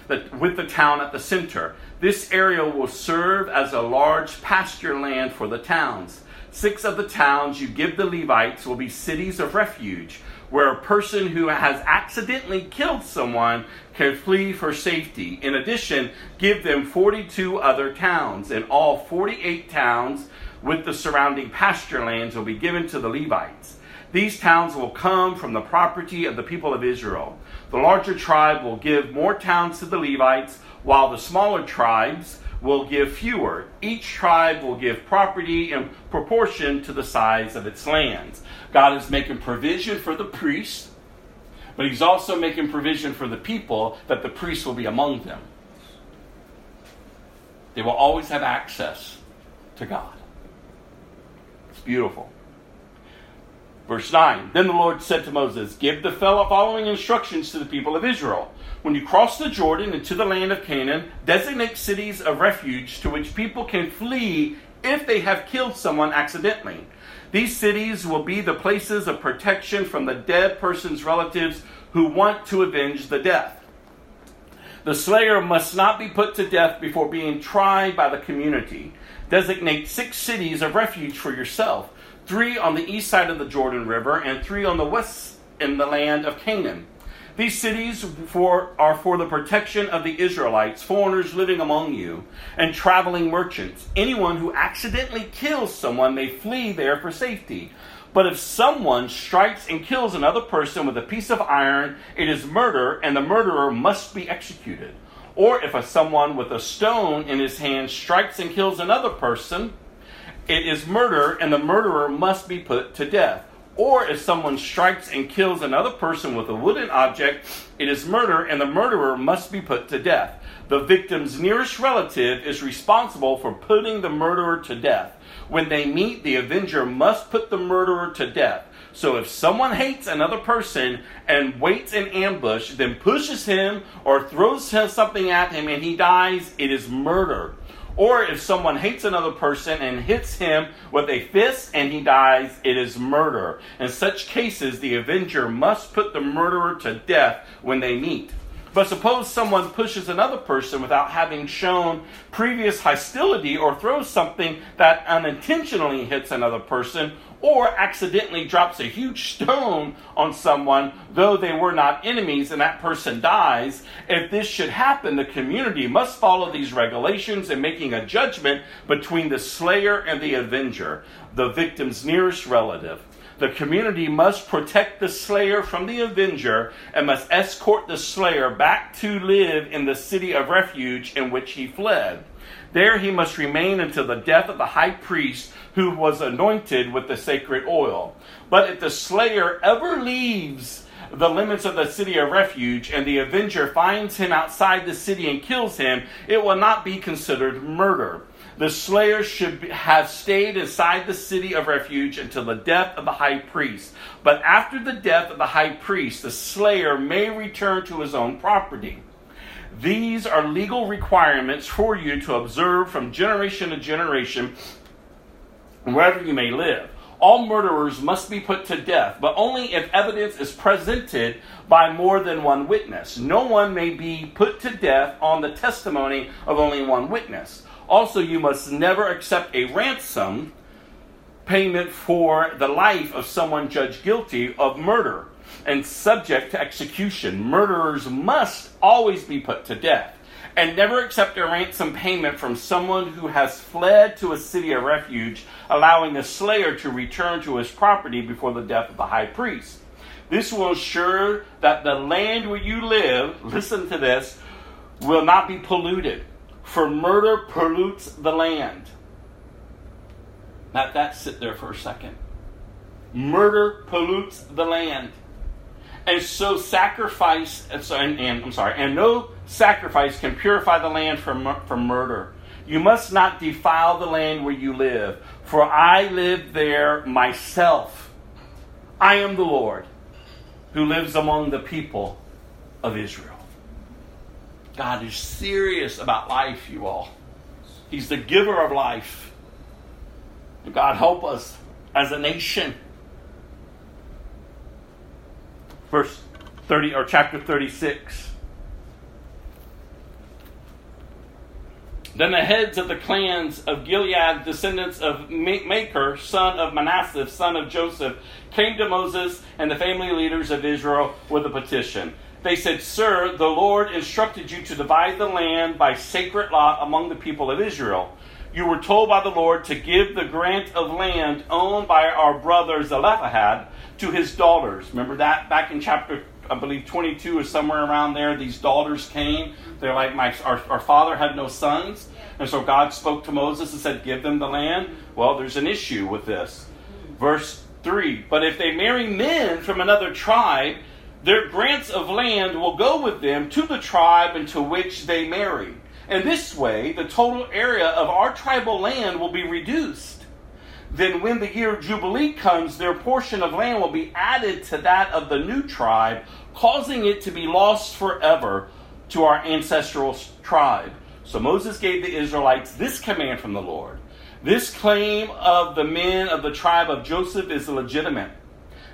the, with the town at the center. This area will serve as a large pasture land for the towns. Six of the towns you give the Levites will be cities of refuge where a person who has accidentally killed someone can flee for safety. In addition, give them 42 other towns, and all 48 towns with the surrounding pasture lands will be given to the Levites. These towns will come from the property of the people of Israel. The larger tribe will give more towns to the Levites, while the smaller tribes will give fewer. Each tribe will give property in proportion to the size of its lands. God is making provision for the priests, but He's also making provision for the people that the priests will be among them. They will always have access to God. It's beautiful. Verse 9 Then the Lord said to Moses, Give the following instructions to the people of Israel. When you cross the Jordan into the land of Canaan, designate cities of refuge to which people can flee if they have killed someone accidentally. These cities will be the places of protection from the dead person's relatives who want to avenge the death. The slayer must not be put to death before being tried by the community. Designate six cities of refuge for yourself three on the east side of the Jordan River and three on the west in the land of Canaan. These cities for, are for the protection of the Israelites, foreigners living among you, and traveling merchants. Anyone who accidentally kills someone may flee there for safety. But if someone strikes and kills another person with a piece of iron, it is murder, and the murderer must be executed. Or if a someone with a stone in his hand strikes and kills another person, it is murder, and the murderer must be put to death. Or if someone strikes and kills another person with a wooden object, it is murder and the murderer must be put to death. The victim's nearest relative is responsible for putting the murderer to death. When they meet, the avenger must put the murderer to death. So if someone hates another person and waits in ambush, then pushes him or throws something at him and he dies, it is murder. Or if someone hates another person and hits him with a fist and he dies, it is murder. In such cases, the avenger must put the murderer to death when they meet. But suppose someone pushes another person without having shown previous hostility or throws something that unintentionally hits another person, or accidentally drops a huge stone on someone, though they were not enemies, and that person dies, if this should happen, the community must follow these regulations in making a judgment between the slayer and the avenger, the victim's nearest relative. The community must protect the slayer from the avenger and must escort the slayer back to live in the city of refuge in which he fled. There he must remain until the death of the high priest who was anointed with the sacred oil. But if the slayer ever leaves the limits of the city of refuge and the avenger finds him outside the city and kills him, it will not be considered murder. The slayer should have stayed inside the city of refuge until the death of the high priest. But after the death of the high priest, the slayer may return to his own property. These are legal requirements for you to observe from generation to generation wherever you may live. All murderers must be put to death, but only if evidence is presented by more than one witness. No one may be put to death on the testimony of only one witness. Also, you must never accept a ransom payment for the life of someone judged guilty of murder and subject to execution. Murderers must always be put to death and never accept a ransom payment from someone who has fled to a city of refuge, allowing the slayer to return to his property before the death of the high priest. This will ensure that the land where you live, listen to this, will not be polluted, for murder pollutes the land. Let that sit there for a second. Murder pollutes the land. And so sacrifice, and, and, I'm sorry, and no sacrifice can purify the land from, from murder. You must not defile the land where you live, for I live there myself. I am the Lord who lives among the people of Israel. God is serious about life, you all. He's the giver of life. God help us as a nation verse 30 or chapter 36. Then the heads of the clans of Gilead, descendants of Machir, son of Manasseh, son of Joseph, came to Moses and the family leaders of Israel with a petition. They said, Sir, the Lord instructed you to divide the land by sacred lot among the people of Israel. You were told by the Lord to give the grant of land owned by our brother Zelophehad to his daughters. Remember that back in chapter, I believe 22 is somewhere around there. These daughters came. They're like, my, our, our father had no sons. And so God spoke to Moses and said, Give them the land. Well, there's an issue with this. Verse 3 But if they marry men from another tribe, their grants of land will go with them to the tribe into which they marry. And this way, the total area of our tribal land will be reduced then when the year of Jubilee comes, their portion of land will be added to that of the new tribe, causing it to be lost forever to our ancestral tribe. So Moses gave the Israelites this command from the Lord. This claim of the men of the tribe of Joseph is legitimate.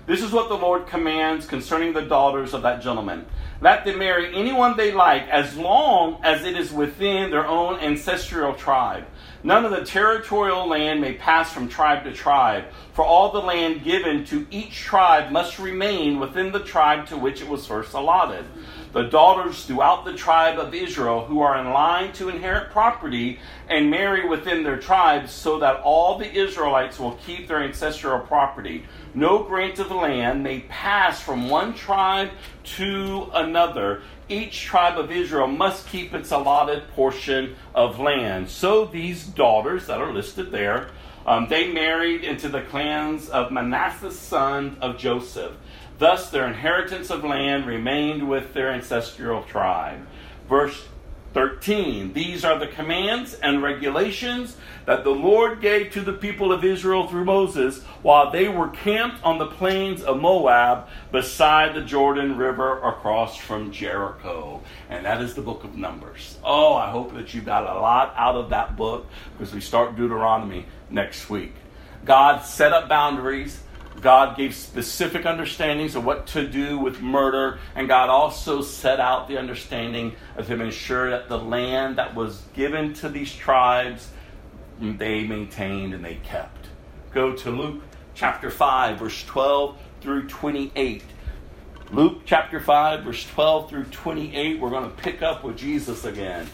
This is what the Lord commands concerning the daughters of that gentleman. Let them marry anyone they like as long as it is within their own ancestral tribe. None of the territorial land may pass from tribe to tribe, for all the land given to each tribe must remain within the tribe to which it was first allotted. The daughters throughout the tribe of Israel who are in line to inherit property and marry within their tribes, so that all the Israelites will keep their ancestral property. No grant of land may pass from one tribe to another each tribe of Israel must keep its allotted portion of land. So these daughters that are listed there, um, they married into the clans of Manasseh's son of Joseph. Thus, their inheritance of land remained with their ancestral tribe. Verse 13. These are the commands and regulations that the Lord gave to the people of Israel through Moses while they were camped on the plains of Moab beside the Jordan River across from Jericho. And that is the book of Numbers. Oh, I hope that you got a lot out of that book because we start Deuteronomy next week. God set up boundaries God gave specific understandings of what to do with murder, and God also set out the understanding of Him ensure that the land that was given to these tribes they maintained and they kept. Go to Luke chapter 5, verse 12 through 28. Luke chapter 5, verse 12 through 28. We're going to pick up with Jesus again.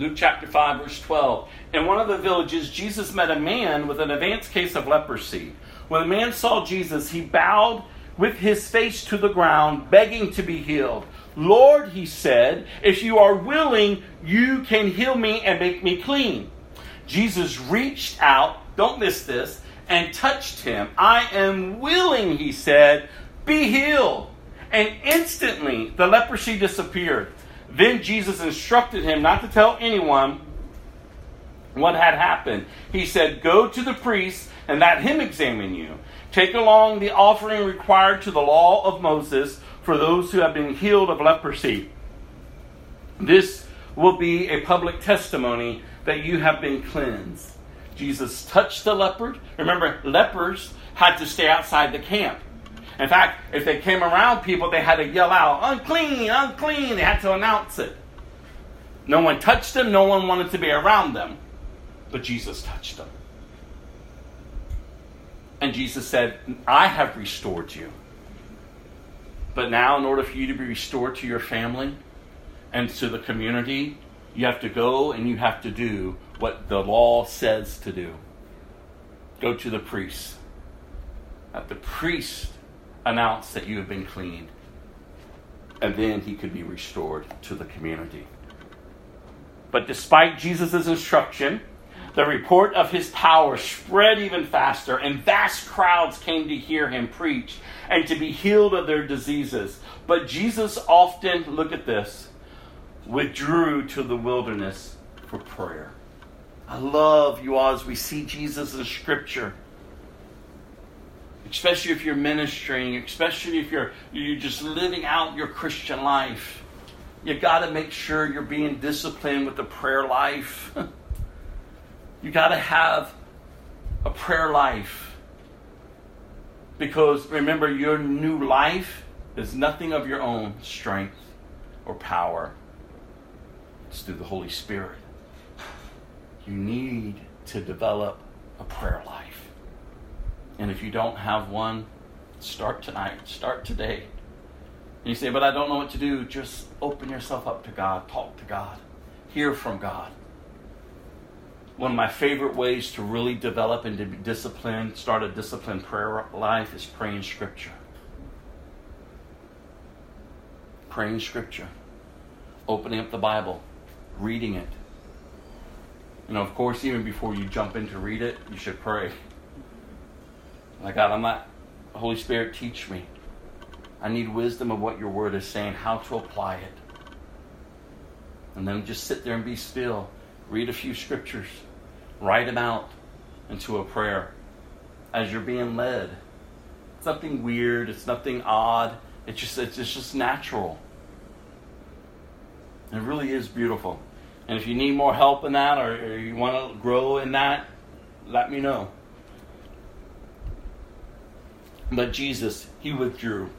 Luke chapter 5, verse 12. In one of the villages, Jesus met a man with an advanced case of leprosy. When the man saw Jesus, he bowed with his face to the ground, begging to be healed. Lord, he said, if you are willing, you can heal me and make me clean. Jesus reached out, don't miss this, and touched him. I am willing, he said, be healed. And instantly the leprosy disappeared. Then Jesus instructed him not to tell anyone what had happened. He said, Go to the priest and let him examine you. Take along the offering required to the law of Moses for those who have been healed of leprosy. This will be a public testimony that you have been cleansed. Jesus touched the leopard. Remember, lepers had to stay outside the camp. In fact, if they came around people, they had to yell out, unclean, unclean. They had to announce it. No one touched them, no one wanted to be around them. But Jesus touched them. And Jesus said, I have restored you. But now, in order for you to be restored to your family and to the community, you have to go and you have to do what the law says to do. Go to the priest. At the priest announce that you have been cleaned. And then he could be restored to the community. But despite Jesus' instruction, the report of his power spread even faster, and vast crowds came to hear him preach and to be healed of their diseases. But Jesus often, look at this, withdrew to the wilderness for prayer. I love you all as we see Jesus in Scripture especially if you're ministering, especially if you're you're just living out your Christian life. You got to make sure you're being disciplined with the prayer life. [LAUGHS] you got to have a prayer life. Because remember, your new life is nothing of your own strength or power. It's through the Holy Spirit. You need to develop a prayer life. And if you don't have one, start tonight, start today. And you say, but I don't know what to do. Just open yourself up to God, talk to God, hear from God. One of my favorite ways to really develop and to be disciplined, start a disciplined prayer life, is praying Scripture. Praying Scripture, opening up the Bible, reading it. You know, of course, even before you jump in to read it, you should pray. My God, I'm not, Holy Spirit, teach me. I need wisdom of what your word is saying, how to apply it. And then just sit there and be still. Read a few scriptures. Write them out into a prayer as you're being led. It's nothing weird, it's nothing odd. It's just it's just natural. It really is beautiful. And if you need more help in that or, or you want to grow in that, let me know. But Jesus, he withdrew.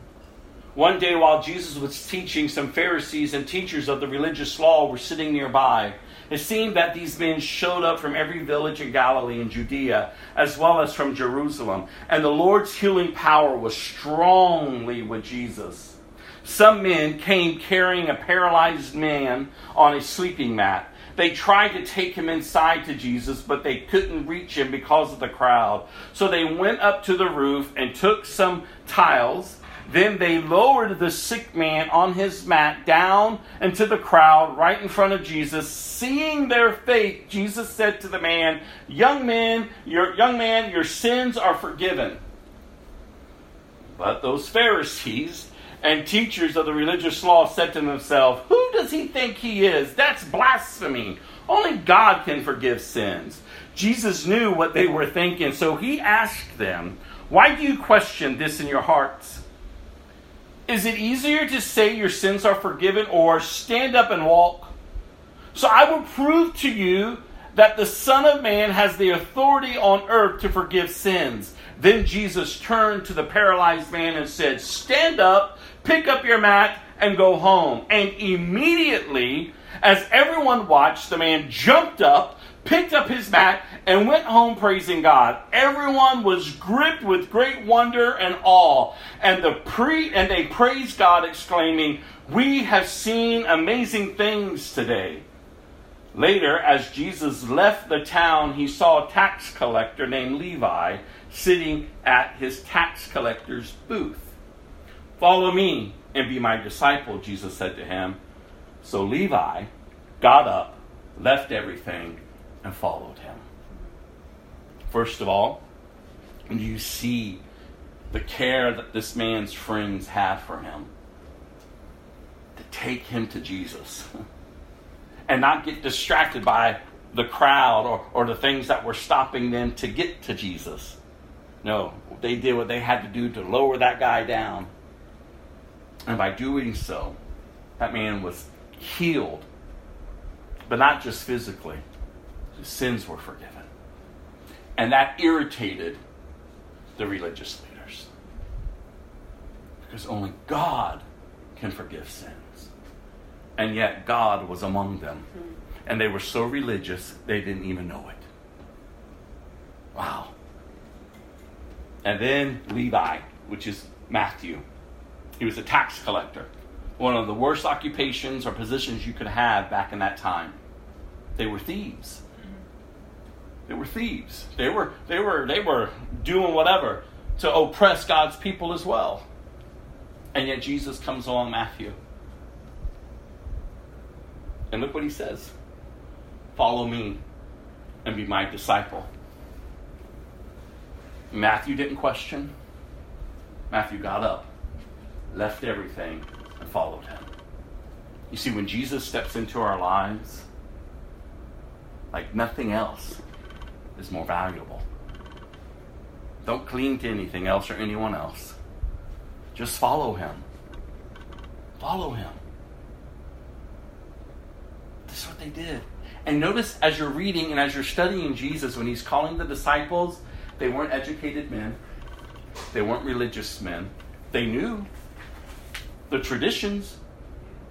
One day, while Jesus was teaching, some Pharisees and teachers of the religious law were sitting nearby. It seemed that these men showed up from every village in Galilee and Judea, as well as from Jerusalem, and the Lord's healing power was strongly with Jesus. Some men came carrying a paralyzed man on a sleeping mat. They tried to take him inside to Jesus, but they couldn't reach him because of the crowd. So they went up to the roof and took some tiles. Then they lowered the sick man on his mat down into the crowd right in front of Jesus. Seeing their faith, Jesus said to the man, "Young man, your young man, your sins are forgiven." But those Pharisees and teachers of the religious law said to themselves, Who does he think he is? That's blasphemy. Only God can forgive sins. Jesus knew what they were thinking, so he asked them, Why do you question this in your hearts? Is it easier to say your sins are forgiven or stand up and walk? So I will prove to you that the Son of Man has the authority on earth to forgive sins. Then Jesus turned to the paralyzed man and said, Stand up, pick up your mat, and go home. And immediately, as everyone watched, the man jumped up, picked up his mat, and went home praising God. Everyone was gripped with great wonder and awe, and the pre and they praised God, exclaiming, "We have seen amazing things today." Later, as Jesus left the town, he saw a tax collector named Levi sitting at his tax collector's booth. Follow me and be my disciple, Jesus said to him. So Levi got up, left everything, and followed him. First of all, you see the care that this man's friends had for him to take him to Jesus [LAUGHS] and not get distracted by the crowd or, or the things that were stopping them to get to Jesus. No, they did what they had to do to lower that guy down. And by doing so, that man was healed. But not just physically, his sins were forgiven. And that irritated the religious leaders. Because only God can forgive sins. And yet God was among them. And they were so religious, they didn't even know it. Wow. And then Levi, which is Matthew. He was a tax collector. One of the worst occupations or positions you could have back in that time. They were thieves. They were thieves. They were they were they were doing whatever to oppress God's people as well. And yet Jesus comes along Matthew. And look what he says. Follow me and be my disciple. Matthew didn't question. Matthew got up, left everything, and followed him. You see, when Jesus steps into our lives, like nothing else is more valuable. Don't cling to anything else or anyone else. Just follow him. Follow him. This is what they did. And notice as you're reading and as you're studying Jesus, when he's calling the disciples, they weren't educated men, they weren't religious men. They knew the traditions,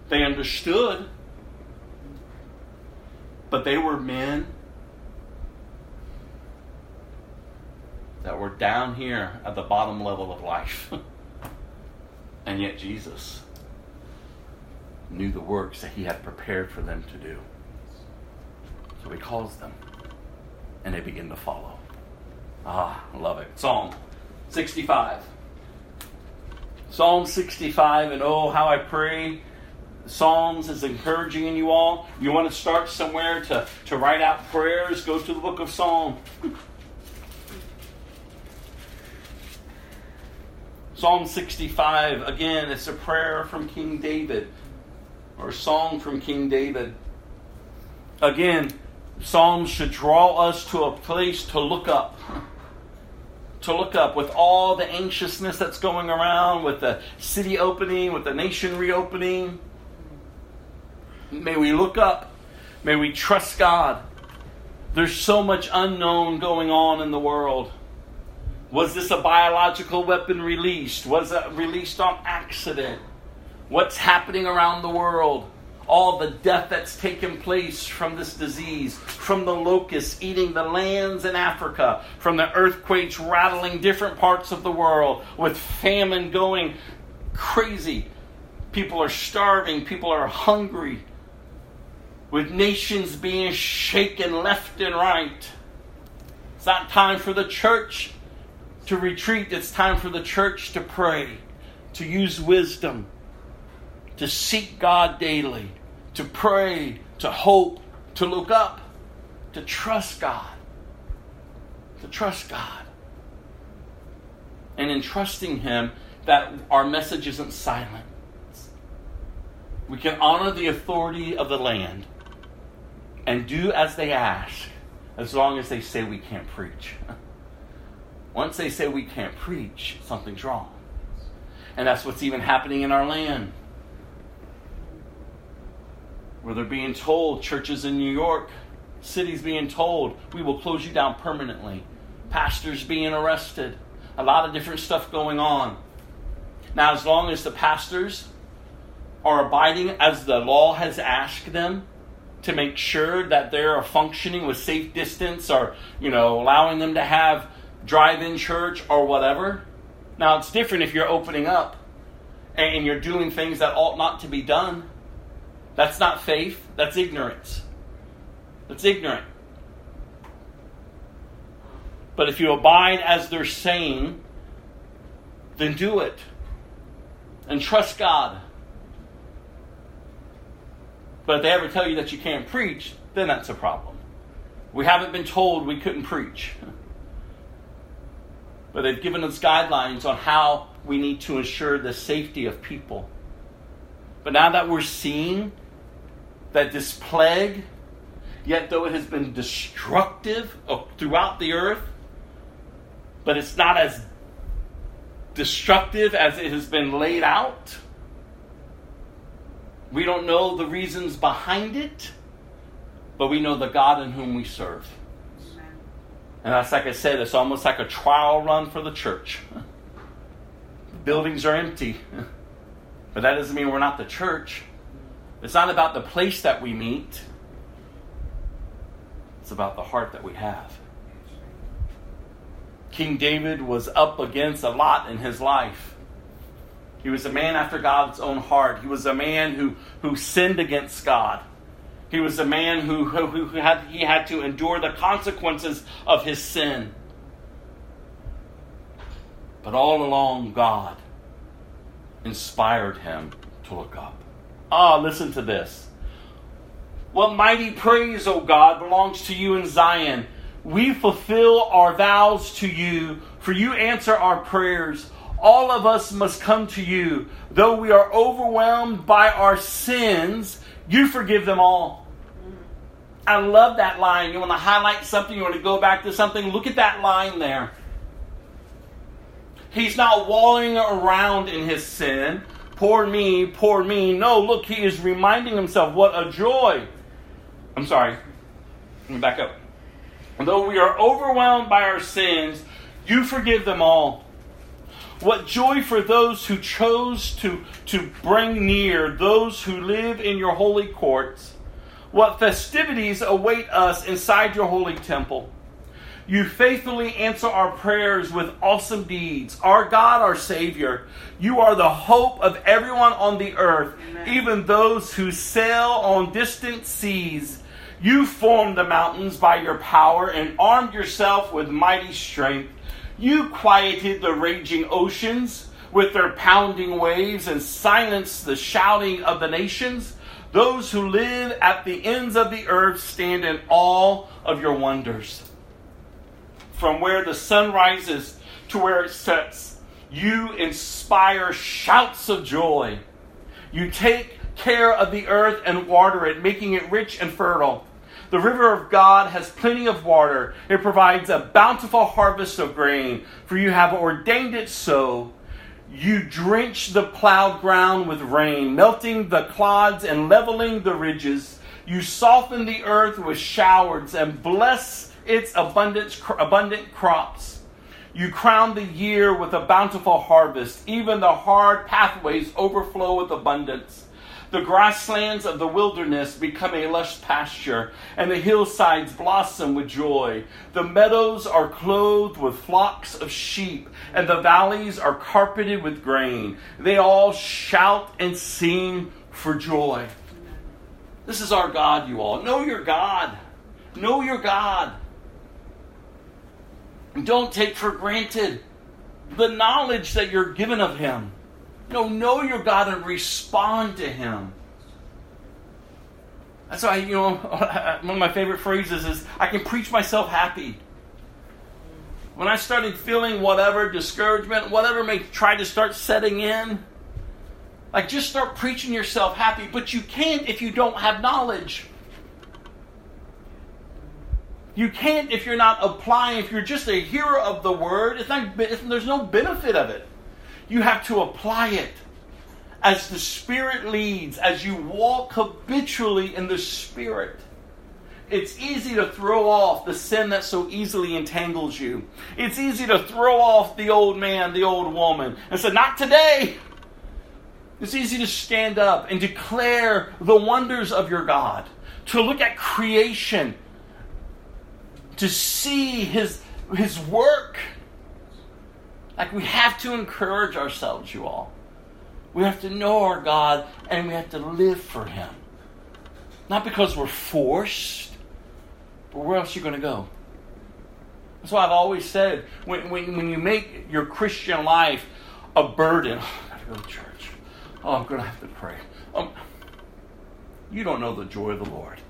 they understood, but they were men that were down here at the bottom level of life. [LAUGHS] and yet Jesus knew the works that he had prepared for them to do. So he calls them, and they begin to follow. Ah, I love it. Psalm 65. Psalm 65, and oh, how I pray. Psalms is encouraging in you all. You want to start somewhere to, to write out prayers, go to the book of Psalm. Psalm 65, again, it's a prayer from King David, or song from King David. Again, Psalms should draw us to a place to look up. To look up with all the anxiousness that's going around, with the city opening, with the nation reopening. May we look up. May we trust God. There's so much unknown going on in the world. Was this a biological weapon released? Was it released on accident? What's happening around the world? All the death that's taken place from this disease, from the locusts eating the lands in Africa, from the earthquakes rattling different parts of the world, with famine going crazy. People are starving, people are hungry, with nations being shaken left and right. It's not time for the church to retreat, it's time for the church to pray, to use wisdom, to seek God daily to pray, to hope, to look up, to trust God. To trust God. And in trusting Him, that our message isn't silent. We can honor the authority of the land and do as they ask, as long as they say we can't preach. [LAUGHS] Once they say we can't preach, something's wrong. And that's what's even happening in our land where they're being told, churches in New York, Cities being told, we will close you down permanently. Pastors being arrested. A lot of different stuff going on. Now, as long as the pastors are abiding as the law has asked them to make sure that they're functioning with safe distance or, you know, allowing them to have drive in church or whatever. Now, it's different if you're opening up and you're doing things that ought not to be done. That's not faith, that's ignorance. That's ignorant. But if you abide as they're saying, then do it. And trust God. But if they ever tell you that you can't preach, then that's a problem. We haven't been told we couldn't preach. [LAUGHS] But they've given us guidelines on how we need to ensure the safety of people. But now that we're seeing that this plague, yet though it has been destructive throughout the earth, but it's not as destructive as it has been laid out. We don't know the reasons behind it, but we know the God in whom we serve. And that's like I said, it's almost like a trial run for the church. [LAUGHS] Buildings are empty, [LAUGHS] but that doesn't mean we're not the church. It's not about the place that we meet, it's about the heart that we have. King David was up against a lot in his life. He was a man after God's own heart. He was a man who, who sinned against God. He was a man who, who, who had, he had to endure the consequences of his sin. But all along, God inspired him to look up. Ah, listen to this. What mighty praise, O God, belongs to you in Zion. We fulfill our vows to you, for you answer our prayers. All of us must come to you. Though we are overwhelmed by our sins, you forgive them all. I love that line. You want to highlight something, you want to go back to something, look at that line there. He's not wallowing around in his sin. Poor me, poor me. No, look, he is reminding himself what a joy. I'm sorry. Let me back up. Though we are overwhelmed by our sins, you forgive them all. What joy for those who chose to, to bring near, those who live in your holy courts. What festivities await us inside your holy temple. You faithfully answer our prayers with awesome deeds. Our God, our Savior, you are the hope of everyone on the earth, Amen. even those who sail on distant seas. You formed the mountains by your power and armed yourself with mighty strength. You quieted the raging oceans with their pounding waves and silenced the shouting of the nations. Those who live at the ends of the earth stand in awe of your wonders from where the sun rises to where it sets. You inspire shouts of joy. You take care of the earth and water it, making it rich and fertile. The river of God has plenty of water. It provides a bountiful harvest of grain, for you have ordained it so. You drench the plowed ground with rain, melting the clods and leveling the ridges. You soften the earth with showers and bless its abundant, abundant crops. You crown the year with a bountiful harvest. Even the hard pathways overflow with abundance. The grasslands of the wilderness become a lush pasture, and the hillsides blossom with joy. The meadows are clothed with flocks of sheep, and the valleys are carpeted with grain. They all shout and sing for joy. This is our God, you all. Know your God. Know your God. Don't take for granted the knowledge that you're given of Him. No, know your God and respond to Him. That's why, you know, [LAUGHS] one of my favorite phrases is I can preach myself happy. When I started feeling whatever discouragement, whatever may try to start setting in, like just start preaching yourself happy, but you can't if you don't have knowledge. You can't if you're not applying, if you're just a hearer of the word, it's not, it's, there's no benefit of it. You have to apply it as the Spirit leads, as you walk habitually in the Spirit. it's easy to throw off the sin that so easily entangles you. It's easy to throw off the old man, the old woman, and say, Not today. It's easy to stand up and declare the wonders of your God, to look at creation, to see His, his work. Like we have to encourage ourselves, you all. We have to know our God and we have to live for Him. Not because we're forced, but where else are you going to go? That's why I've always said when, when, when you make your Christian life a burden, oh, [SIGHS] I gotta go to church. Oh, I'm going to have to pray. Um, you don't know the joy of the Lord.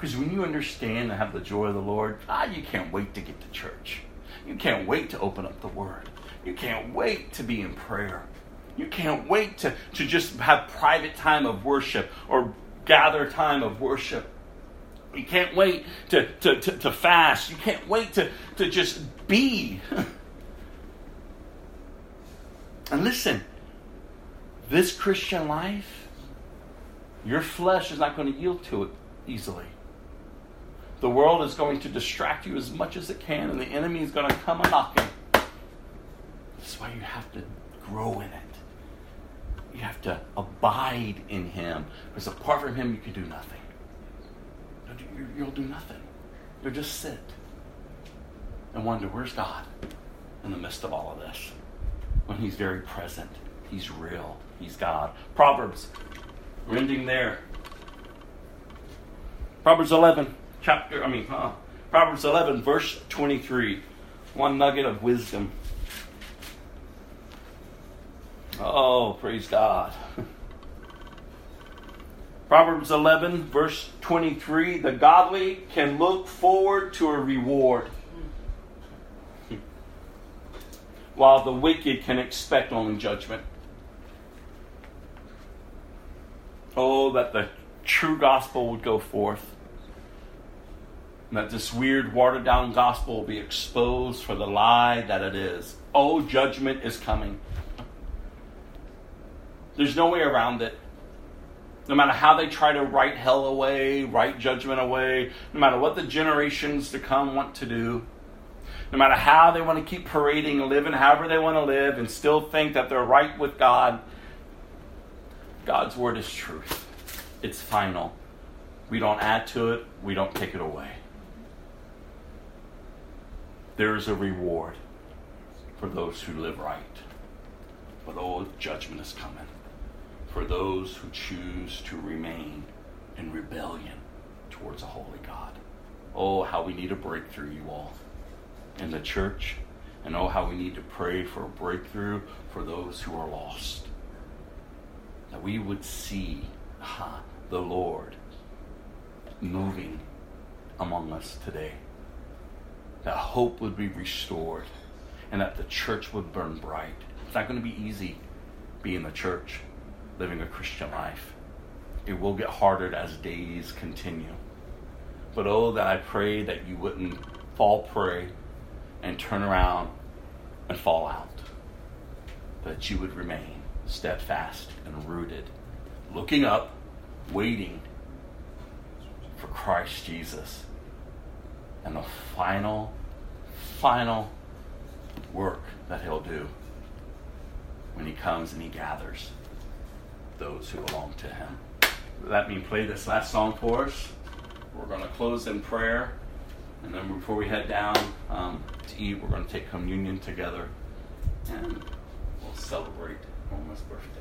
Because when you understand and have the joy of the Lord, ah, you can't wait to get to church. You can't wait to open up the Word. You can't wait to be in prayer. You can't wait to, to just have private time of worship or gather time of worship. You can't wait to, to, to, to fast. You can't wait to, to just be. [LAUGHS] and listen, this Christian life, your flesh is not going to yield to it easily. The world is going to distract you as much as it can, and the enemy is going to come knocking. That's why you have to grow in it. You have to abide in Him. Because apart from Him, you can do nothing. You'll do nothing. You'll just sit and wonder, where's God in the midst of all of this? When He's very present, He's real, He's God. Proverbs, we're ending there. Proverbs 11, chapter, I mean, huh? Proverbs 11, verse 23. One nugget of wisdom. Oh, praise God. [LAUGHS] Proverbs 11, verse 23 The godly can look forward to a reward, [LAUGHS] while the wicked can expect only judgment. Oh, that the true gospel would go forth. And that this weird, watered down gospel will be exposed for the lie that it is. Oh, judgment is coming. There's no way around it. No matter how they try to write hell away, write judgment away, no matter what the generations to come want to do, no matter how they want to keep parading and living however they want to live and still think that they're right with God, God's word is truth. It's final. We don't add to it, we don't take it away. There is a reward for those who live right. But oh, judgment is coming for those who choose to remain in rebellion towards a holy God. Oh, how we need a breakthrough, you all, in the church. And oh, how we need to pray for a breakthrough for those who are lost. That we would see the Lord moving among us today. That hope would be restored and that the church would burn bright. It's not going to be easy being the church living a Christian life. It will get harder as days continue. But oh, that I pray that you wouldn't fall prey and turn around and fall out. That you would remain steadfast and rooted, looking up, waiting for Christ Jesus and the final, final work that he'll do when he comes and he gathers those who belong to Him. Let me play this last song for us. We're going to close in prayer. And then before we head down um, to eat, we're going to take communion together and we'll celebrate Alma's birthday.